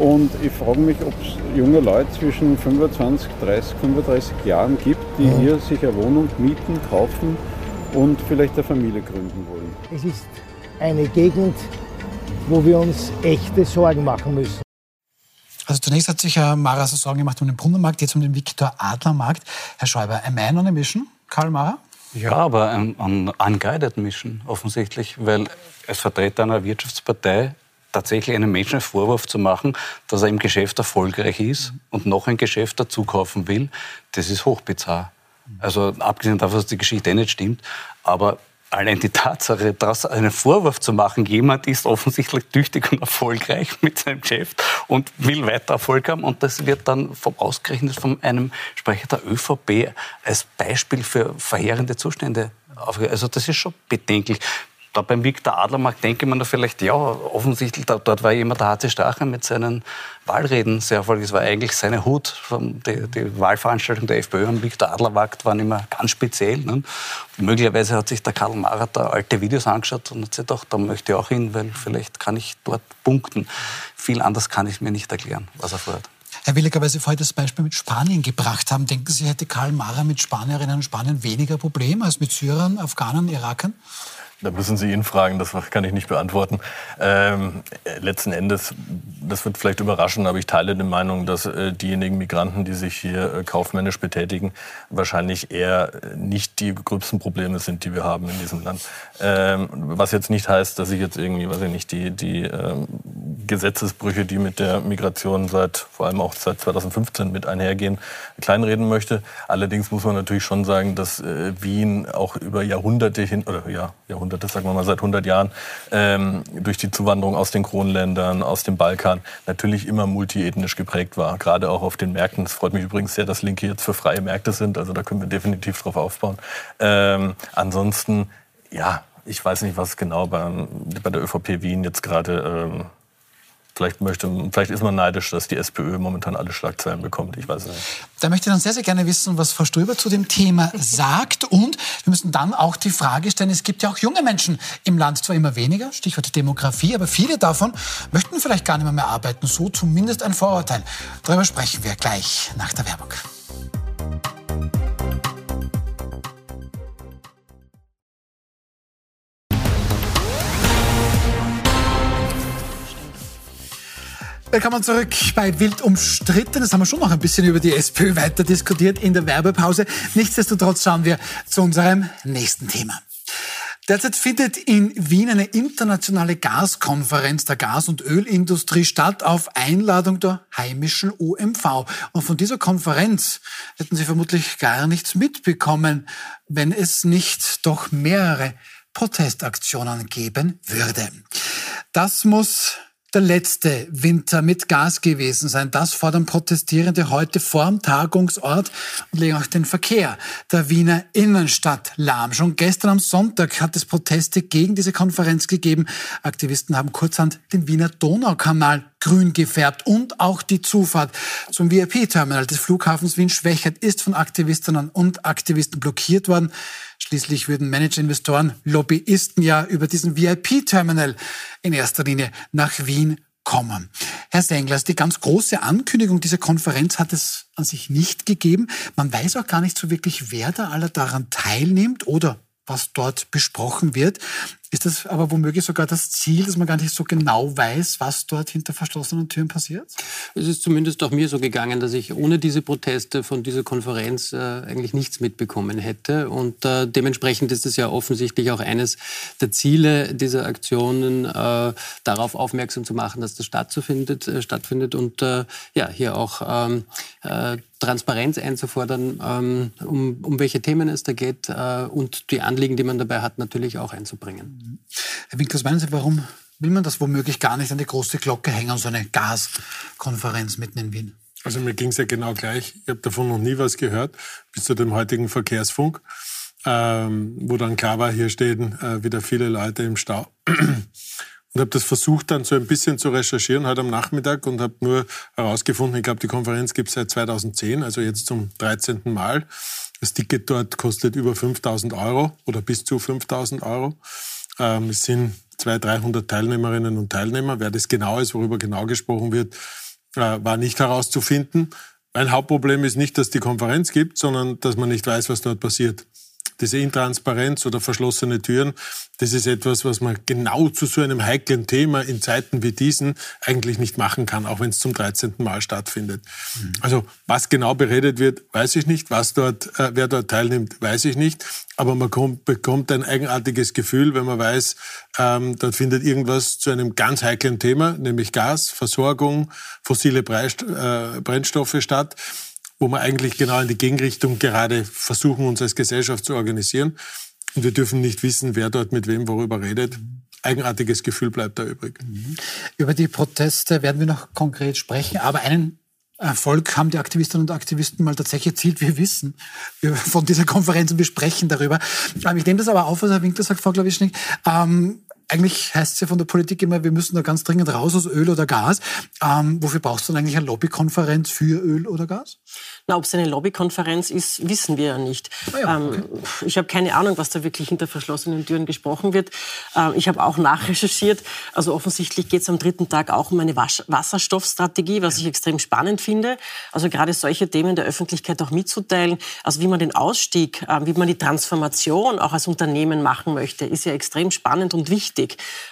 Und ich frage mich, ob es junge Leute zwischen 25, 30, 35 Jahren gibt, die mhm. hier sich eine Wohnung mieten, kaufen und vielleicht eine Familie gründen wollen. Es ist eine Gegend, wo wir uns echte Sorgen machen müssen. Also zunächst hat sich Herr Mara so Sorgen gemacht um den Brunnenmarkt, jetzt um den Viktor Adler Markt. Herr Schäuber, am I on a mission, Karl Mara? Ja, aber an, an unguided mission offensichtlich, weil als Vertreter einer Wirtschaftspartei tatsächlich einem Menschen einen Vorwurf zu machen, dass er im Geschäft erfolgreich ist und noch ein Geschäft dazu kaufen will, das ist hochbizarr. Also abgesehen davon, dass die Geschichte eh nicht stimmt, aber allein die Tatsache, daraus einen Vorwurf zu machen, jemand ist offensichtlich tüchtig und erfolgreich mit seinem Geschäft und will weiter Erfolg haben und das wird dann vom ausgerechnet von einem Sprecher der ÖVP als Beispiel für verheerende Zustände also das ist schon bedenklich. Da beim Viktor Adlermarkt denke man da vielleicht, ja, offensichtlich, da, dort war jemand, der HC Strache mit seinen Wahlreden sehr erfolgreich. Es war eigentlich seine Hut. Die, die Wahlveranstaltung der FPÖ am Viktor Adlermarkt waren immer ganz speziell. Ne? Möglicherweise hat sich der Karl Marat da alte Videos angeschaut und hat sich gedacht, da möchte ich auch hin, weil vielleicht kann ich dort punkten. Viel anders kann ich mir nicht erklären, was er vorhat. Herr Williger, weil Sie vorhin das Beispiel mit Spanien gebracht haben, denken Sie, hätte Karl Mara mit Spanierinnen und Spaniern weniger Probleme als mit Syrern, Afghanen, Irakern? Da müssen Sie ihn fragen, das kann ich nicht beantworten. Ähm, letzten Endes, das wird vielleicht überraschen, aber ich teile die Meinung, dass äh, diejenigen Migranten, die sich hier äh, kaufmännisch betätigen, wahrscheinlich eher nicht die gröbsten Probleme sind, die wir haben in diesem Land. Ähm, was jetzt nicht heißt, dass ich jetzt irgendwie, weiß ich nicht, die, die ähm, Gesetzesbrüche, die mit der Migration seit, vor allem auch seit 2015 mit einhergehen, kleinreden möchte. Allerdings muss man natürlich schon sagen, dass äh, Wien auch über Jahrhunderte hin, oder ja, Jahrhunderte Jahrhundertes, sagen wir mal seit 100 Jahren, ähm, durch die Zuwanderung aus den Kronländern, aus dem Balkan, natürlich immer multiethnisch geprägt war. Gerade auch auf den Märkten. Es freut mich übrigens sehr, dass Linke jetzt für freie Märkte sind. Also da können wir definitiv drauf aufbauen. Ähm, ansonsten, ja, ich weiß nicht, was genau bei, bei der ÖVP Wien jetzt gerade ähm, Vielleicht, möchte, vielleicht ist man neidisch, dass die SPÖ momentan alle Schlagzeilen bekommt. Ich weiß nicht. Da möchte ich dann sehr, sehr gerne wissen, was Frau Ströber zu dem Thema sagt. Und wir müssen dann auch die Frage stellen, es gibt ja auch junge Menschen im Land, zwar immer weniger, Stichwort Demografie, aber viele davon möchten vielleicht gar nicht mehr, mehr arbeiten. So zumindest ein Vorurteil. Darüber sprechen wir gleich nach der Werbung. Willkommen zurück bei Wild umstritten. Das haben wir schon noch ein bisschen über die SPÖ weiter diskutiert in der Werbepause. Nichtsdestotrotz schauen wir zu unserem nächsten Thema. Derzeit findet in Wien eine internationale Gaskonferenz der Gas- und Ölindustrie statt auf Einladung der heimischen OMV. Und von dieser Konferenz hätten Sie vermutlich gar nichts mitbekommen, wenn es nicht doch mehrere Protestaktionen geben würde. Das muss der letzte Winter mit Gas gewesen sein. Das fordern Protestierende heute vorm Tagungsort und legen auch den Verkehr der Wiener Innenstadt lahm. Schon gestern am Sonntag hat es Proteste gegen diese Konferenz gegeben. Aktivisten haben kurzhand den Wiener Donaukanal grün gefärbt und auch die Zufahrt zum VIP-Terminal des Flughafens Wien-Schwächert ist von Aktivistinnen und Aktivisten blockiert worden. Schließlich würden Managerinvestoren, Lobbyisten ja über diesen VIP-Terminal in erster Linie nach Wien kommen. Herr Senglers, die ganz große Ankündigung dieser Konferenz hat es an sich nicht gegeben. Man weiß auch gar nicht so wirklich, wer da alle daran teilnimmt oder was dort besprochen wird. Ist das aber womöglich sogar das Ziel, dass man gar nicht so genau weiß, was dort hinter verschlossenen Türen passiert? Es ist zumindest auch mir so gegangen, dass ich ohne diese Proteste von dieser Konferenz äh, eigentlich nichts mitbekommen hätte. Und äh, dementsprechend ist es ja offensichtlich auch eines der Ziele dieser Aktionen, äh, darauf aufmerksam zu machen, dass das stattfindet, äh, stattfindet und äh, ja, hier auch ähm, äh, Transparenz einzufordern, ähm, um, um welche Themen es da geht und die Anliegen, die man dabei hat, natürlich auch einzubringen. Herr Winkler, was meinen Sie, warum will man das womöglich gar nicht an die große Glocke hängen, so eine Gaskonferenz mitten in Wien? Also mir ging es ja genau gleich. Ich habe davon noch nie was gehört, bis zu dem heutigen Verkehrsfunk, ähm, wo dann klar war, hier stehen äh, wieder viele Leute im Stau. Und habe das versucht dann so ein bisschen zu recherchieren heute am Nachmittag und habe nur herausgefunden, ich glaube, die Konferenz gibt es seit 2010, also jetzt zum 13. Mal. Das Ticket dort kostet über 5000 Euro oder bis zu 5000 Euro. Ähm, es sind 200, 300 Teilnehmerinnen und Teilnehmer. Wer das genau ist, worüber genau gesprochen wird, äh, war nicht herauszufinden. Mein Hauptproblem ist nicht, dass die Konferenz gibt, sondern dass man nicht weiß, was dort passiert diese Intransparenz oder verschlossene Türen, das ist etwas, was man genau zu so einem heiklen Thema in Zeiten wie diesen eigentlich nicht machen kann, auch wenn es zum 13. Mal stattfindet. Mhm. Also was genau beredet wird, weiß ich nicht. Was dort, äh, wer dort teilnimmt, weiß ich nicht. Aber man kommt, bekommt ein eigenartiges Gefühl, wenn man weiß, ähm, dort findet irgendwas zu einem ganz heiklen Thema, nämlich Gas, Versorgung, fossile äh, Brennstoffe statt wo wir eigentlich genau in die Gegenrichtung gerade versuchen, uns als Gesellschaft zu organisieren. Und wir dürfen nicht wissen, wer dort mit wem worüber redet. Eigenartiges Gefühl bleibt da übrig. Über die Proteste werden wir noch konkret sprechen, aber einen Erfolg haben die Aktivistinnen und Aktivisten mal tatsächlich erzielt. Wir wissen von dieser Konferenz und wir sprechen darüber. Ähm, ich nehme das aber auf, was Herr Winkler sagt, Frau Klawischnik. Ähm, eigentlich heißt es ja von der Politik immer, wir müssen da ganz dringend raus aus Öl oder Gas. Ähm, wofür brauchst du dann eigentlich eine Lobbykonferenz für Öl oder Gas? Na, ob es eine Lobbykonferenz ist, wissen wir ja nicht. Ah ja, ähm, okay. ich habe keine Ahnung, was da wirklich hinter verschlossenen Türen gesprochen wird. Ähm, ich habe auch nachrecherchiert. Also offensichtlich geht es am dritten Tag auch um eine Wasch Wasserstoffstrategie, was ich extrem spannend finde. Also gerade solche Themen der Öffentlichkeit auch mitzuteilen. Also wie man den Ausstieg, äh, wie man die Transformation auch als Unternehmen machen möchte, ist ja extrem spannend und wichtig.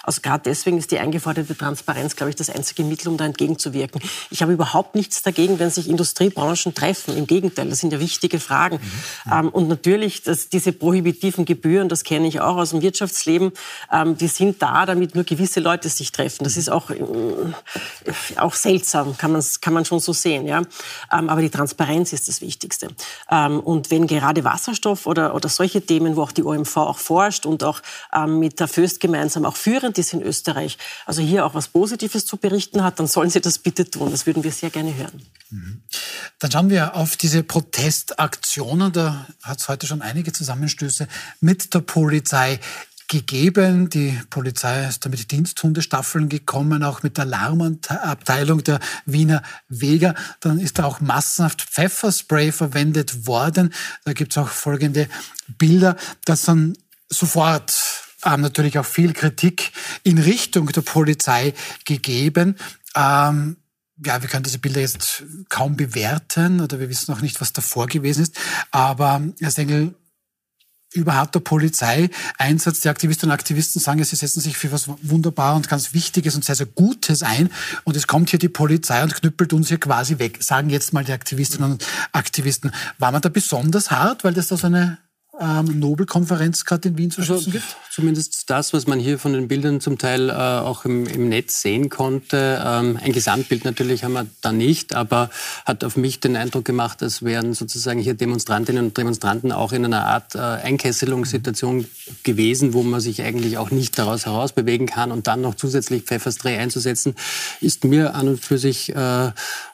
Also gerade deswegen ist die eingeforderte Transparenz, glaube ich, das einzige Mittel, um da entgegenzuwirken. Ich habe überhaupt nichts dagegen, wenn sich Industriebranchen treffen. Im Gegenteil, das sind ja wichtige Fragen. Mhm. Ähm, und natürlich, dass diese prohibitiven Gebühren, das kenne ich auch aus dem Wirtschaftsleben, ähm, die sind da, damit nur gewisse Leute sich treffen. Das ist auch, äh, auch seltsam, kann, man's, kann man schon so sehen. Ja? Ähm, aber die Transparenz ist das Wichtigste. Ähm, und wenn gerade Wasserstoff oder, oder solche Themen, wo auch die OMV auch forscht und auch ähm, mit der Föst gemeinsam auch führend ist in Österreich, also hier auch was Positives zu berichten hat, dann sollen sie das bitte tun. Das würden wir sehr gerne hören. Mhm. Dann schauen wir auf diese Protestaktionen. Da hat es heute schon einige Zusammenstöße mit der Polizei gegeben. Die Polizei ist da mit Diensthundestaffeln gekommen, auch mit der Alarmabteilung der Wiener Weger. Dann ist da auch massenhaft Pfefferspray verwendet worden. Da gibt es auch folgende Bilder, dass dann sofort ähm, natürlich auch viel Kritik in Richtung der Polizei gegeben. Ähm, ja, wir können diese Bilder jetzt kaum bewerten oder wir wissen auch nicht, was davor gewesen ist. Aber Herr Sengel, überhaupt der Polizeieinsatz, die Aktivistinnen und Aktivisten sagen, sie setzen sich für was wunderbar und ganz Wichtiges und sehr, sehr Gutes ein. Und es kommt hier die Polizei und knüppelt uns hier quasi weg, sagen jetzt mal die Aktivistinnen und Aktivisten. War man da besonders hart, weil das da so eine ähm, Nobelkonferenz gerade in Wien zu schützen also, gibt? Zumindest das, was man hier von den Bildern zum Teil äh, auch im, im, Netz sehen konnte. Ähm, ein Gesamtbild natürlich haben wir da nicht, aber hat auf mich den Eindruck gemacht, als wären sozusagen hier Demonstrantinnen und Demonstranten auch in einer Art äh, Einkesselungssituation gewesen, wo man sich eigentlich auch nicht daraus herausbewegen kann und dann noch zusätzlich Pfefferspray einzusetzen, ist mir an und für sich, äh,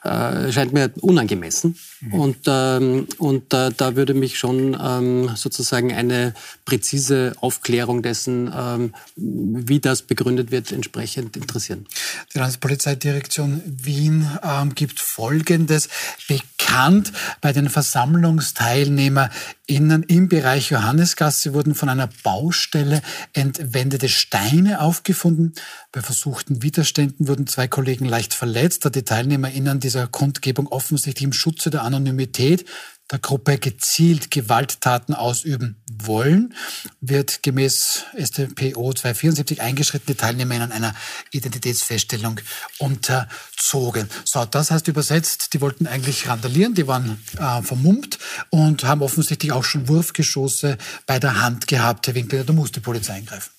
äh scheint mir unangemessen. Mhm. Und, ähm, und äh, da würde mich schon ähm, sozusagen eine präzise Aufklärung dessen, ähm, wie das begründet wird, entsprechend interessieren. Die Landespolizeidirektion Wien ähm, gibt Folgendes bekannt. Bei den VersammlungsteilnehmerInnen im Bereich Johannesgasse wurden von einer Baustelle entwendete Steine aufgefunden. Bei versuchten Widerständen wurden zwei Kollegen leicht verletzt, da die TeilnehmerInnen dieser Kundgebung offensichtlich im Schutze der Anonymität der Gruppe gezielt Gewalttaten ausüben wollen, wird gemäß StPO 274 eingeschrittene Teilnehmer in einer Identitätsfeststellung unterzogen. So, das heißt übersetzt, die wollten eigentlich randalieren, die waren äh, vermummt und haben offensichtlich auch schon Wurfgeschosse bei der Hand gehabt. Herr Winkler, da muss die Polizei eingreifen.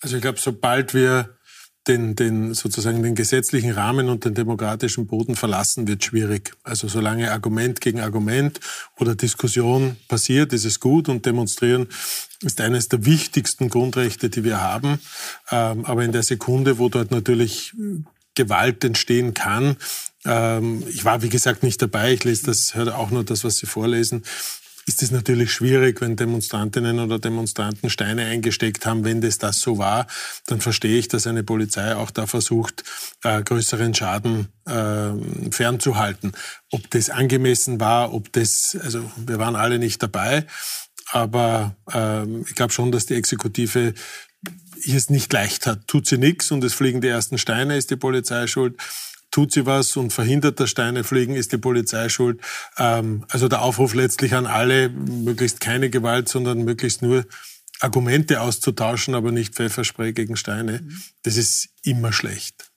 Also ich glaube, sobald wir den, den sozusagen den gesetzlichen Rahmen und den demokratischen Boden verlassen, wird schwierig. Also solange Argument gegen Argument oder Diskussion passiert, ist es gut und demonstrieren ist eines der wichtigsten Grundrechte, die wir haben. Ähm, aber in der Sekunde, wo dort natürlich Gewalt entstehen kann. Ähm, ich war, wie gesagt, nicht dabei. Ich lese das, höre auch nur das, was Sie vorlesen ist es natürlich schwierig, wenn Demonstrantinnen oder Demonstranten Steine eingesteckt haben. Wenn das das so war, dann verstehe ich, dass eine Polizei auch da versucht, äh, größeren Schaden äh, fernzuhalten. Ob das angemessen war, ob das, also wir waren alle nicht dabei, aber äh, ich glaube schon, dass die Exekutive es nicht leicht hat. Tut sie nichts und es fliegen die ersten Steine, ist die Polizei schuld tut sie was und verhindert, dass Steine fliegen, ist die Polizei schuld. Ähm, also der Aufruf letztlich an alle, möglichst keine Gewalt, sondern möglichst nur Argumente auszutauschen, aber nicht Pfefferspray gegen Steine. Das ist immer schlecht.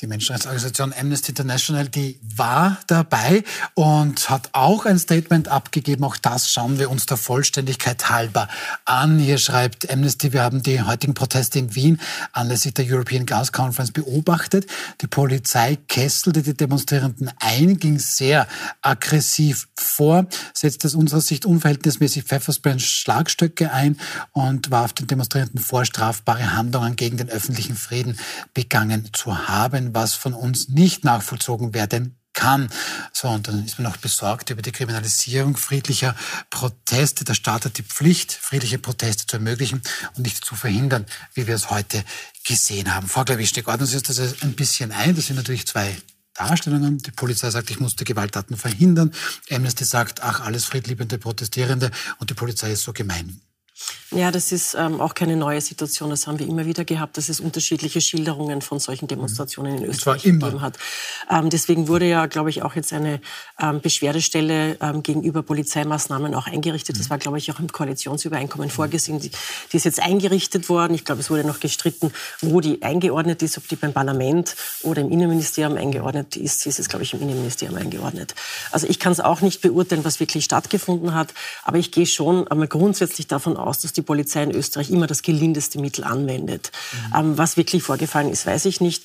Die Menschenrechtsorganisation Amnesty International, die war dabei und hat auch ein Statement abgegeben. Auch das schauen wir uns der Vollständigkeit halber an. Hier schreibt Amnesty, wir haben die heutigen Proteste in Wien anlässlich der European Gas Conference beobachtet. Die Polizei kesselte die Demonstrierenden ein, ging sehr aggressiv vor, setzte aus unserer Sicht unverhältnismäßig Pfefferspray und Schlagstöcke ein und warf den Demonstrierenden vor, strafbare Handlungen gegen den öffentlichen Frieden begangen zu haben haben, was von uns nicht nachvollzogen werden kann. So, und dann ist man auch besorgt über die Kriminalisierung friedlicher Proteste. Der Staat hat die Pflicht, friedliche Proteste zu ermöglichen und nicht zu verhindern, wie wir es heute gesehen haben. Frau Klawischnik, ordnen Sie uns das ein bisschen ein. Das sind natürlich zwei Darstellungen. Die Polizei sagt, ich muss die Gewalttaten verhindern. Amnesty sagt, ach, alles friedliebende Protestierende und die Polizei ist so gemein. Ja, das ist ähm, auch keine neue Situation. Das haben wir immer wieder gehabt, dass es unterschiedliche Schilderungen von solchen Demonstrationen in Österreich gegeben hat. Ähm, deswegen wurde ja, glaube ich, auch jetzt eine ähm, Beschwerdestelle ähm, gegenüber Polizeimaßnahmen auch eingerichtet. Das war, glaube ich, auch im Koalitionsübereinkommen vorgesehen. Die, die, ist jetzt eingerichtet worden. Ich glaube, es wurde noch gestritten, wo die eingeordnet ist, ob die beim Parlament oder im Innenministerium eingeordnet ist. Sie ist jetzt, glaube ich, im Innenministerium eingeordnet. Also ich kann es auch nicht beurteilen, was wirklich stattgefunden hat. Aber ich gehe schon einmal grundsätzlich davon aus, dass die die Polizei in Österreich immer das gelindeste Mittel anwendet. Mhm. Ähm, was wirklich vorgefallen ist, weiß ich nicht.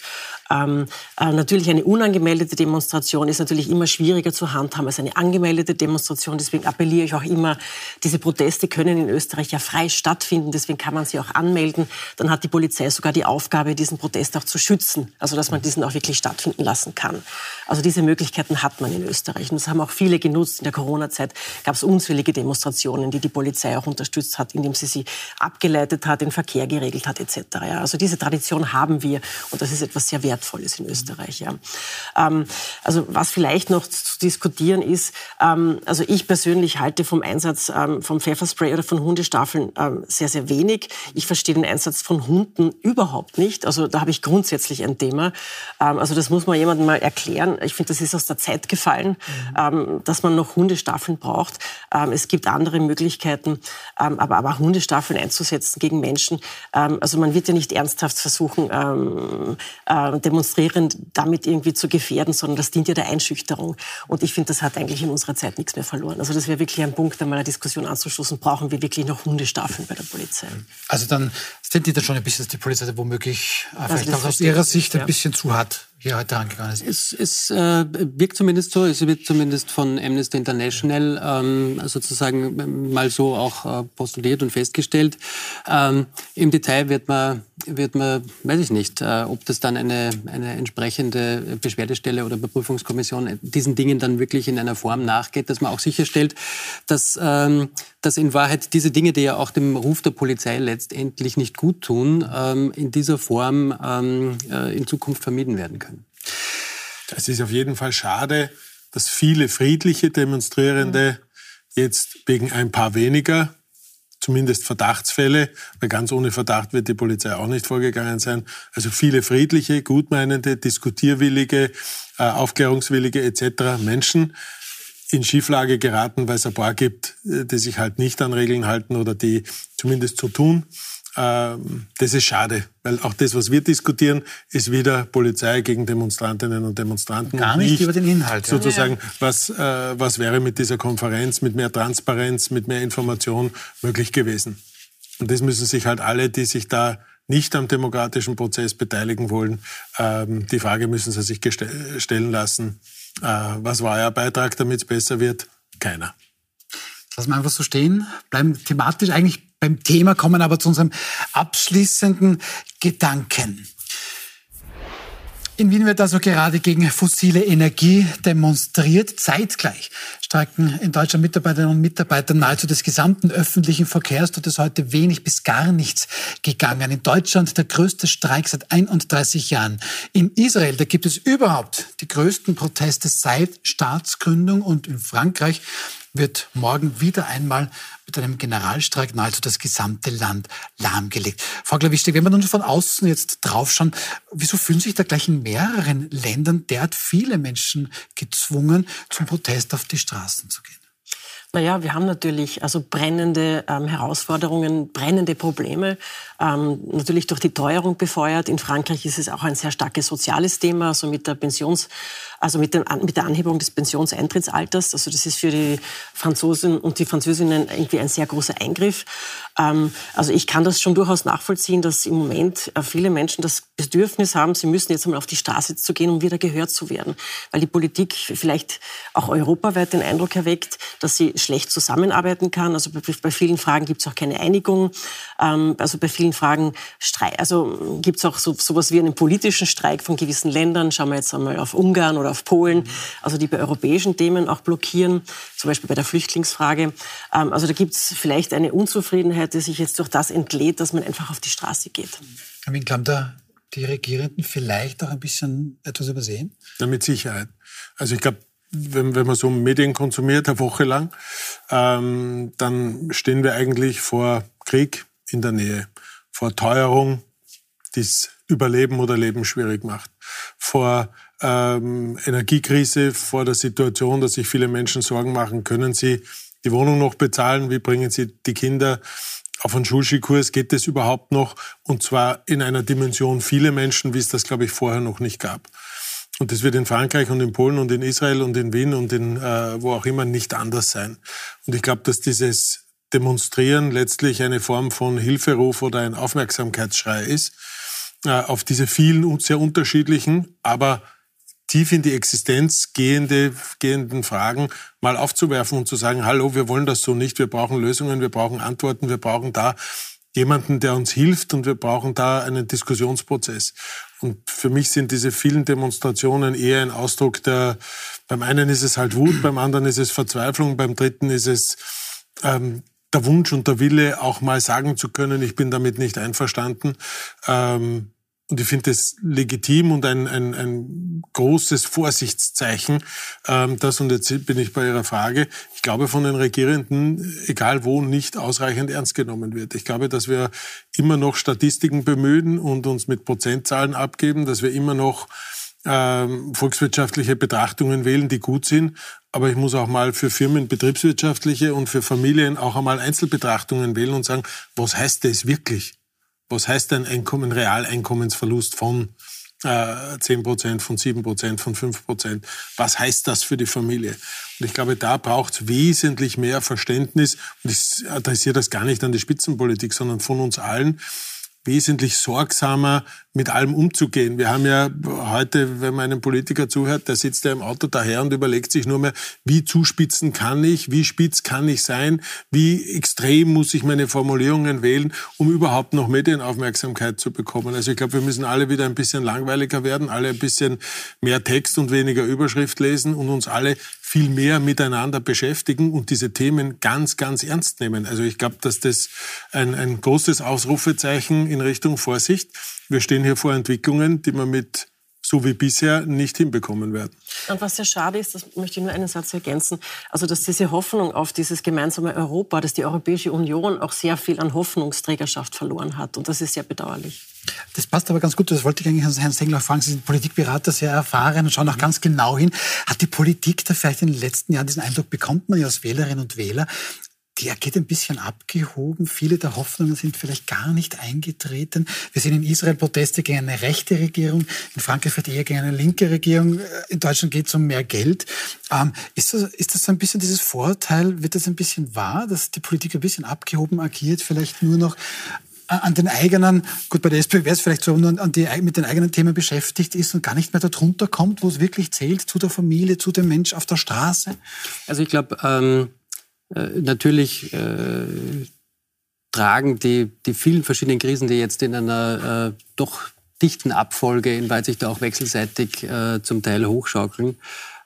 Ähm, äh, natürlich eine unangemeldete Demonstration ist natürlich immer schwieriger zu handhaben als eine angemeldete Demonstration. Deswegen appelliere ich auch immer, diese Proteste können in Österreich ja frei stattfinden. Deswegen kann man sie auch anmelden. Dann hat die Polizei sogar die Aufgabe, diesen Protest auch zu schützen. Also dass man diesen auch wirklich stattfinden lassen kann. Also diese Möglichkeiten hat man in Österreich. Und das haben auch viele genutzt. In der Corona-Zeit gab es unzählige Demonstrationen, die die Polizei auch unterstützt hat, indem sie sie abgeleitet hat, den Verkehr geregelt hat etc. Ja, also diese Tradition haben wir und das ist etwas sehr Wertvolles in Österreich. Ja. Ähm, also was vielleicht noch zu diskutieren ist, ähm, also ich persönlich halte vom Einsatz ähm, vom Pfefferspray oder von Hundestaffeln ähm, sehr, sehr wenig. Ich verstehe den Einsatz von Hunden überhaupt nicht. Also da habe ich grundsätzlich ein Thema. Ähm, also das muss man jemandem mal erklären. Ich finde, das ist aus der Zeit gefallen, mhm. Ähm, dass man noch Hundestaffeln braucht. es gibt andere Möglichkeiten, aber, aber Hunde Hundestaffeln einzusetzen gegen Menschen. Also man wird ja nicht ernsthaft versuchen, äh, Demonstrierend damit irgendwie zu gefährden, sondern das dient ja der Einschüchterung. Und ich finde, das hat eigentlich in unserer Zeit nichts mehr verloren. Also das wäre wirklich ein Punkt, einmal eine Diskussion anzuschließen. Brauchen wir wirklich noch Hundestaffeln bei der Polizei? Also dann sind die da schon ein bisschen, dass die Polizei womöglich äh, vielleicht auch aus ihrer Sicht ein bisschen zu hart angegangen ist. Es, es äh, wirkt zumindest so, es wird zumindest von Amnesty International ähm, sozusagen mal so auch äh, postuliert und festgestellt. Ähm, Im Detail wird man, wird man, weiß ich nicht, äh, ob das dann eine, eine entsprechende Beschwerdestelle oder Überprüfungskommission diesen Dingen dann wirklich in einer Form nachgeht, dass man auch sicherstellt, dass, ähm, dass in Wahrheit diese Dinge, die ja auch dem Ruf der Polizei letztendlich nicht gut tun, ähm, in dieser Form ähm, äh, in Zukunft vermieden werden können. Es ist auf jeden Fall schade, dass viele friedliche Demonstrierende jetzt wegen ein paar weniger, zumindest Verdachtsfälle, weil ganz ohne Verdacht wird die Polizei auch nicht vorgegangen sein, also viele friedliche, gutmeinende, diskutierwillige, äh, aufklärungswillige etc. Menschen in Schieflage geraten, weil es ein paar gibt, äh, die sich halt nicht an Regeln halten oder die zumindest so tun. Ähm, das ist schade, weil auch das, was wir diskutieren, ist wieder Polizei gegen Demonstrantinnen und Demonstranten. Gar nicht, nicht über den Inhalt. Sozusagen, was, äh, was wäre mit dieser Konferenz, mit mehr Transparenz, mit mehr Information möglich gewesen? Und das müssen sich halt alle, die sich da nicht am demokratischen Prozess beteiligen wollen, ähm, die Frage müssen sie sich stellen lassen. Äh, was war euer Beitrag, damit es besser wird? Keiner. Lassen wir einfach so stehen, bleiben thematisch eigentlich beim Thema, kommen aber zu unserem abschließenden Gedanken. In Wien wird also gerade gegen fossile Energie demonstriert. Zeitgleich streiken in Deutschland Mitarbeiterinnen und Mitarbeiter nahezu des gesamten öffentlichen Verkehrs. Dort ist heute wenig bis gar nichts gegangen. In Deutschland der größte Streik seit 31 Jahren. In Israel, da gibt es überhaupt die größten Proteste seit Staatsgründung. Und in Frankreich wird morgen wieder einmal mit einem Generalstreik nahezu das gesamte Land lahmgelegt. Frau Glawischtek, wenn wir nun von außen jetzt draufschauen, wieso fühlen sich da gleich in mehreren Ländern derart viele Menschen gezwungen, zum Protest auf die Straßen zu gehen? Naja, wir haben natürlich also brennende ähm, Herausforderungen, brennende Probleme. Ähm, natürlich durch die Teuerung befeuert. In Frankreich ist es auch ein sehr starkes soziales Thema, also mit der Pensions, also mit, dem, mit der Anhebung des Pensionsentrittsalters. Also das ist für die Franzosen und die Französinnen irgendwie ein sehr großer Eingriff. Ähm, also ich kann das schon durchaus nachvollziehen, dass im Moment äh, viele Menschen das Bedürfnis haben, sie müssen jetzt einmal auf die Straße zu gehen, um wieder gehört zu werden, weil die Politik vielleicht auch europaweit den Eindruck erweckt, dass sie schlecht zusammenarbeiten kann. Also bei, bei vielen Fragen gibt es auch keine Einigung. Ähm, also bei vielen Fragen also gibt es auch so sowas wie einen politischen Streik von gewissen Ländern. Schauen wir jetzt einmal auf Ungarn oder auf Polen, also die bei europäischen Themen auch blockieren, zum Beispiel bei der Flüchtlingsfrage. Ähm, also da gibt es vielleicht eine Unzufriedenheit, die sich jetzt durch das entlädt, dass man einfach auf die Straße geht. Haben da die Regierenden vielleicht auch ein bisschen etwas übersehen? Ja, mit Sicherheit. Also ich glaube, wenn, wenn man so Medien konsumiert, eine Woche lang, ähm, dann stehen wir eigentlich vor Krieg in der Nähe, vor Teuerung, die das Überleben oder Leben schwierig macht, vor ähm, Energiekrise, vor der Situation, dass sich viele Menschen Sorgen machen, können sie die Wohnung noch bezahlen, wie bringen sie die Kinder auf einen Schulskikurs, geht das überhaupt noch? Und zwar in einer Dimension viele Menschen, wie es das, glaube ich, vorher noch nicht gab. Und das wird in Frankreich und in Polen und in Israel und in Wien und in äh, wo auch immer nicht anders sein. Und ich glaube, dass dieses Demonstrieren letztlich eine Form von Hilferuf oder ein Aufmerksamkeitsschrei ist äh, auf diese vielen sehr unterschiedlichen, aber tief in die Existenz gehende, gehenden Fragen mal aufzuwerfen und zu sagen, hallo, wir wollen das so nicht, wir brauchen Lösungen, wir brauchen Antworten, wir brauchen da jemanden, der uns hilft und wir brauchen da einen Diskussionsprozess. Und für mich sind diese vielen Demonstrationen eher ein Ausdruck der, beim einen ist es halt Wut, beim anderen ist es Verzweiflung, beim dritten ist es ähm, der Wunsch und der Wille, auch mal sagen zu können, ich bin damit nicht einverstanden. Ähm, und ich finde es legitim und ein, ein, ein großes Vorsichtszeichen, ähm, das, und jetzt bin ich bei Ihrer Frage, ich glaube von den Regierenden, egal wo, nicht ausreichend ernst genommen wird. Ich glaube, dass wir immer noch Statistiken bemühen und uns mit Prozentzahlen abgeben, dass wir immer noch ähm, volkswirtschaftliche Betrachtungen wählen, die gut sind. Aber ich muss auch mal für Firmen betriebswirtschaftliche und für Familien auch einmal Einzelbetrachtungen wählen und sagen, was heißt das wirklich? Was heißt ein Einkommen, Realeinkommensverlust von äh, 10 Prozent, von 7 Prozent, von 5 Prozent? Was heißt das für die Familie? Und ich glaube, da braucht es wesentlich mehr Verständnis. Und ich adressiere das gar nicht an die Spitzenpolitik, sondern von uns allen, wesentlich sorgsamer mit allem umzugehen. Wir haben ja heute, wenn man einem Politiker zuhört, der sitzt ja im Auto daher und überlegt sich nur mehr, wie zuspitzen kann ich, wie spitz kann ich sein, wie extrem muss ich meine Formulierungen wählen, um überhaupt noch Medienaufmerksamkeit zu bekommen. Also ich glaube, wir müssen alle wieder ein bisschen langweiliger werden, alle ein bisschen mehr Text und weniger Überschrift lesen und uns alle viel mehr miteinander beschäftigen und diese Themen ganz, ganz ernst nehmen. Also ich glaube, dass das ein, ein großes Ausrufezeichen in Richtung Vorsicht. Wir stehen hier vor Entwicklungen, die man mit so wie bisher nicht hinbekommen werden. Und was sehr schade ist, das möchte ich nur einen Satz ergänzen, also dass diese Hoffnung auf dieses gemeinsame Europa, dass die Europäische Union auch sehr viel an Hoffnungsträgerschaft verloren hat. Und das ist sehr bedauerlich. Das passt aber ganz gut, das wollte ich eigentlich Herrn Sengler fragen. Sie sind Politikberater, sehr erfahren und schauen auch ganz genau hin. Hat die Politik da vielleicht in den letzten Jahren diesen Eindruck, bekommt man ja als Wählerinnen und Wähler, der geht ein bisschen abgehoben. Viele der Hoffnungen sind vielleicht gar nicht eingetreten. Wir sehen in Israel Proteste gegen eine rechte Regierung, in Frankreich eher gegen eine linke Regierung. In Deutschland geht es um mehr Geld. Ähm, ist, das, ist das so ein bisschen dieses Vorurteil, wird das ein bisschen wahr, dass die Politik ein bisschen abgehoben agiert, vielleicht nur noch an den eigenen, gut, bei der SPÖ wäre es vielleicht so, an die, mit den eigenen Themen beschäftigt ist und gar nicht mehr darunter kommt, wo es wirklich zählt, zu der Familie, zu dem Mensch auf der Straße? Also ich glaube, ähm, äh, natürlich äh, tragen die, die vielen verschiedenen Krisen, die jetzt in einer äh, doch dichten Abfolge in Wahrheit sich da auch wechselseitig äh, zum Teil hochschaukeln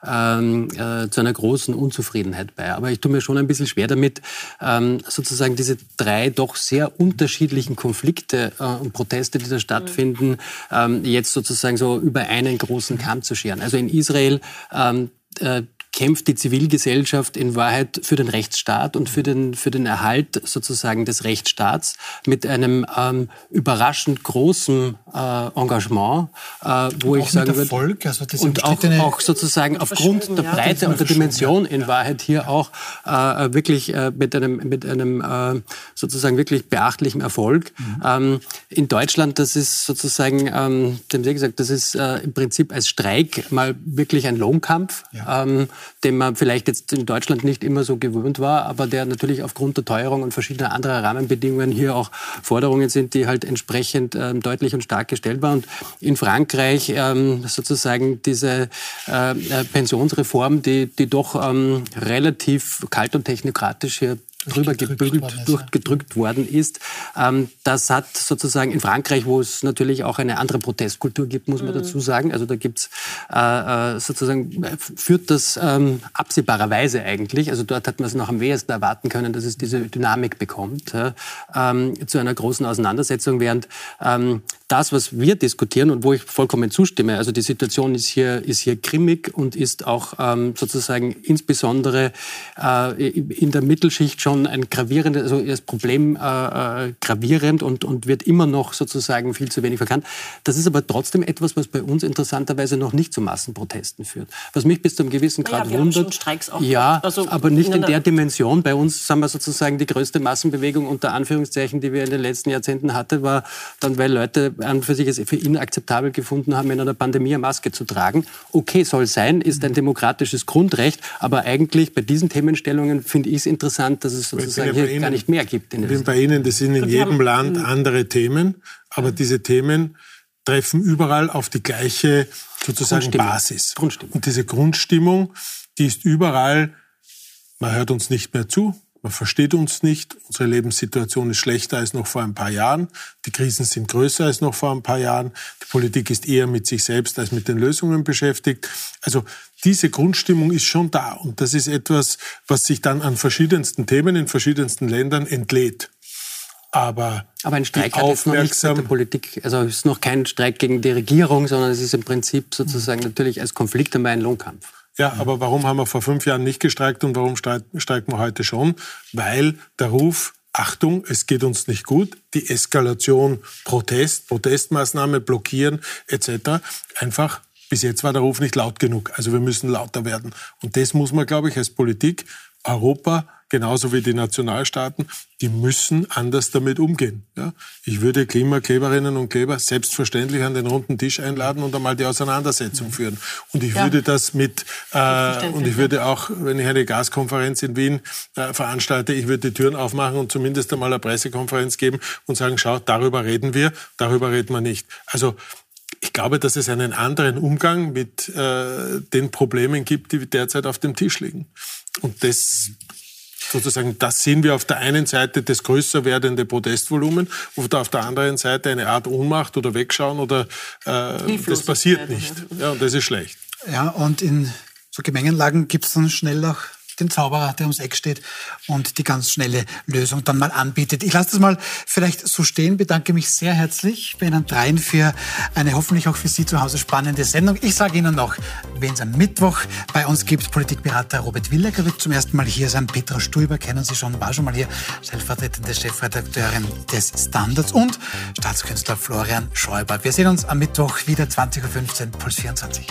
ähm, äh, zu einer großen Unzufriedenheit bei. Aber ich tue mir schon ein bisschen schwer damit, ähm, sozusagen diese drei doch sehr unterschiedlichen Konflikte äh, und Proteste, die da stattfinden, ähm, jetzt sozusagen so über einen großen Kamm zu scheren. Also in Israel ähm, äh, kämpft die Zivilgesellschaft in Wahrheit für den Rechtsstaat und für den, für den Erhalt sozusagen des Rechtsstaats mit einem ähm, überraschend großen äh, Engagement, äh, wo ich sagen würde, also und auch, auch, sozusagen aufgrund der Breite und der Dimension in Wahrheit hier auch äh, wirklich äh, mit einem, mit einem äh, sozusagen wirklich beachtlichen Erfolg. Mhm. Ähm, in Deutschland, das ist sozusagen, ähm, dem Sie gesagt, das ist äh, im Prinzip als Streik mal wirklich ein Lohnkampf. Ja. Ähm, den man vielleicht jetzt in Deutschland nicht immer so gewöhnt war, aber der natürlich aufgrund der Teuerung und verschiedener anderer Rahmenbedingungen hier auch Forderungen sind, die halt entsprechend ähm, deutlich und stark gestellt waren. Und in Frankreich ähm, sozusagen diese äh, äh Pensionsreform, die, die doch ähm, relativ kalt und technokratisch hier rübergebügelt, durchgedrückt worden ist. Ähm, das hat sozusagen in Frankreich, wo es natürlich auch eine andere Protestkultur gibt, muss man mhm. dazu sagen. Also da gibt's äh, äh sozusagen, führt das ähm, absehbarerweise eigentlich, also dort hat man es noch am wenigsten erwarten können, dass es diese Dynamik bekommt, äh, ähm, zu einer großen Auseinandersetzung, während das, was wir diskutieren und wo ich vollkommen zustimme, also die Situation ist hier, ist hier grimmig und ist auch ähm, sozusagen insbesondere äh, in der Mittelschicht schon ein gravierendes, also das Problem äh, äh, gravierend und, und wird immer noch sozusagen viel zu wenig verkannt. Das ist aber trotzdem etwas, was bei uns interessanterweise noch nicht zu Massenprotesten führt. Was mich bis zu einem gewissen Grad naja, wundert. ja, also aber nicht in der Dimension. Bei uns sagen wir sozusagen die größte Massenbewegung unter Anführungszeichen, die wir in den letzten Jahrzehnten hatten, war dann, weil Leute an für sich es für inakzeptabel gefunden haben, in einer Pandemie eine Maske zu tragen. Okay, soll sein, ist ein demokratisches Grundrecht, aber eigentlich bei diesen Themenstellungen finde ich es interessant, dass es sozusagen hier Ihnen, gar nicht mehr gibt. ich bin bei Ihnen, das sind in jedem haben, Land andere Themen, aber diese Themen treffen überall auf die gleiche sozusagen Grundstimmung. Basis. Grundstimmung. Und diese Grundstimmung, die ist überall, man hört uns nicht mehr zu, man versteht uns nicht. Unsere Lebenssituation ist schlechter als noch vor ein paar Jahren. Die Krisen sind größer als noch vor ein paar Jahren. Die Politik ist eher mit sich selbst als mit den Lösungen beschäftigt. Also diese Grundstimmung ist schon da. Und das ist etwas, was sich dann an verschiedensten Themen in verschiedensten Ländern entlädt. Aber, Aber ein Streik hat jetzt noch nichts mit der Politik, also es ist noch kein Streik gegen die Regierung, sondern es ist im Prinzip sozusagen natürlich als Konflikt einmal ein Lohnkampf. Ja, aber warum haben wir vor fünf Jahren nicht gestreikt und warum streiken wir heute schon? Weil der Ruf, Achtung, es geht uns nicht gut, die Eskalation, Protest, Protestmaßnahme, blockieren etc. einfach bis jetzt war der Ruf nicht laut genug. Also wir müssen lauter werden. Und das muss man, glaube ich, als Politik Europa genauso wie die Nationalstaaten, die müssen anders damit umgehen. Ja? Ich würde Klimakleberinnen und Kleber selbstverständlich an den runden Tisch einladen und einmal die Auseinandersetzung führen. Und ich ja. würde das mit, äh, und ich würde auch, wenn ich eine Gaskonferenz in Wien äh, veranstalte, ich würde die Türen aufmachen und zumindest einmal eine Pressekonferenz geben und sagen, schau, darüber reden wir, darüber reden wir nicht. Also ich glaube, dass es einen anderen Umgang mit äh, den Problemen gibt, die derzeit auf dem Tisch liegen. Und das sozusagen, das sehen wir auf der einen Seite das größer werdende Protestvolumen und auf der anderen Seite eine Art Ohnmacht oder Wegschauen oder äh, das passiert nicht. Ja, und das ist schlecht. Ja, und in so Gemengenlagen gibt es dann schnell auch den Zauberer, der ums Eck steht und die ganz schnelle Lösung dann mal anbietet. Ich lasse das mal vielleicht so stehen, bedanke mich sehr herzlich bei Ihnen dreien für eine hoffentlich auch für Sie zu Hause spannende Sendung. Ich sage Ihnen noch, wen es am Mittwoch bei uns gibt, Politikberater Robert Willecker wird zum ersten Mal hier sein. Petra Stuber kennen Sie schon, war schon mal hier, stellvertretende Chefredakteurin des Standards und Staatskünstler Florian Schäuber. Wir sehen uns am Mittwoch wieder 20.15 Uhr, Puls 24.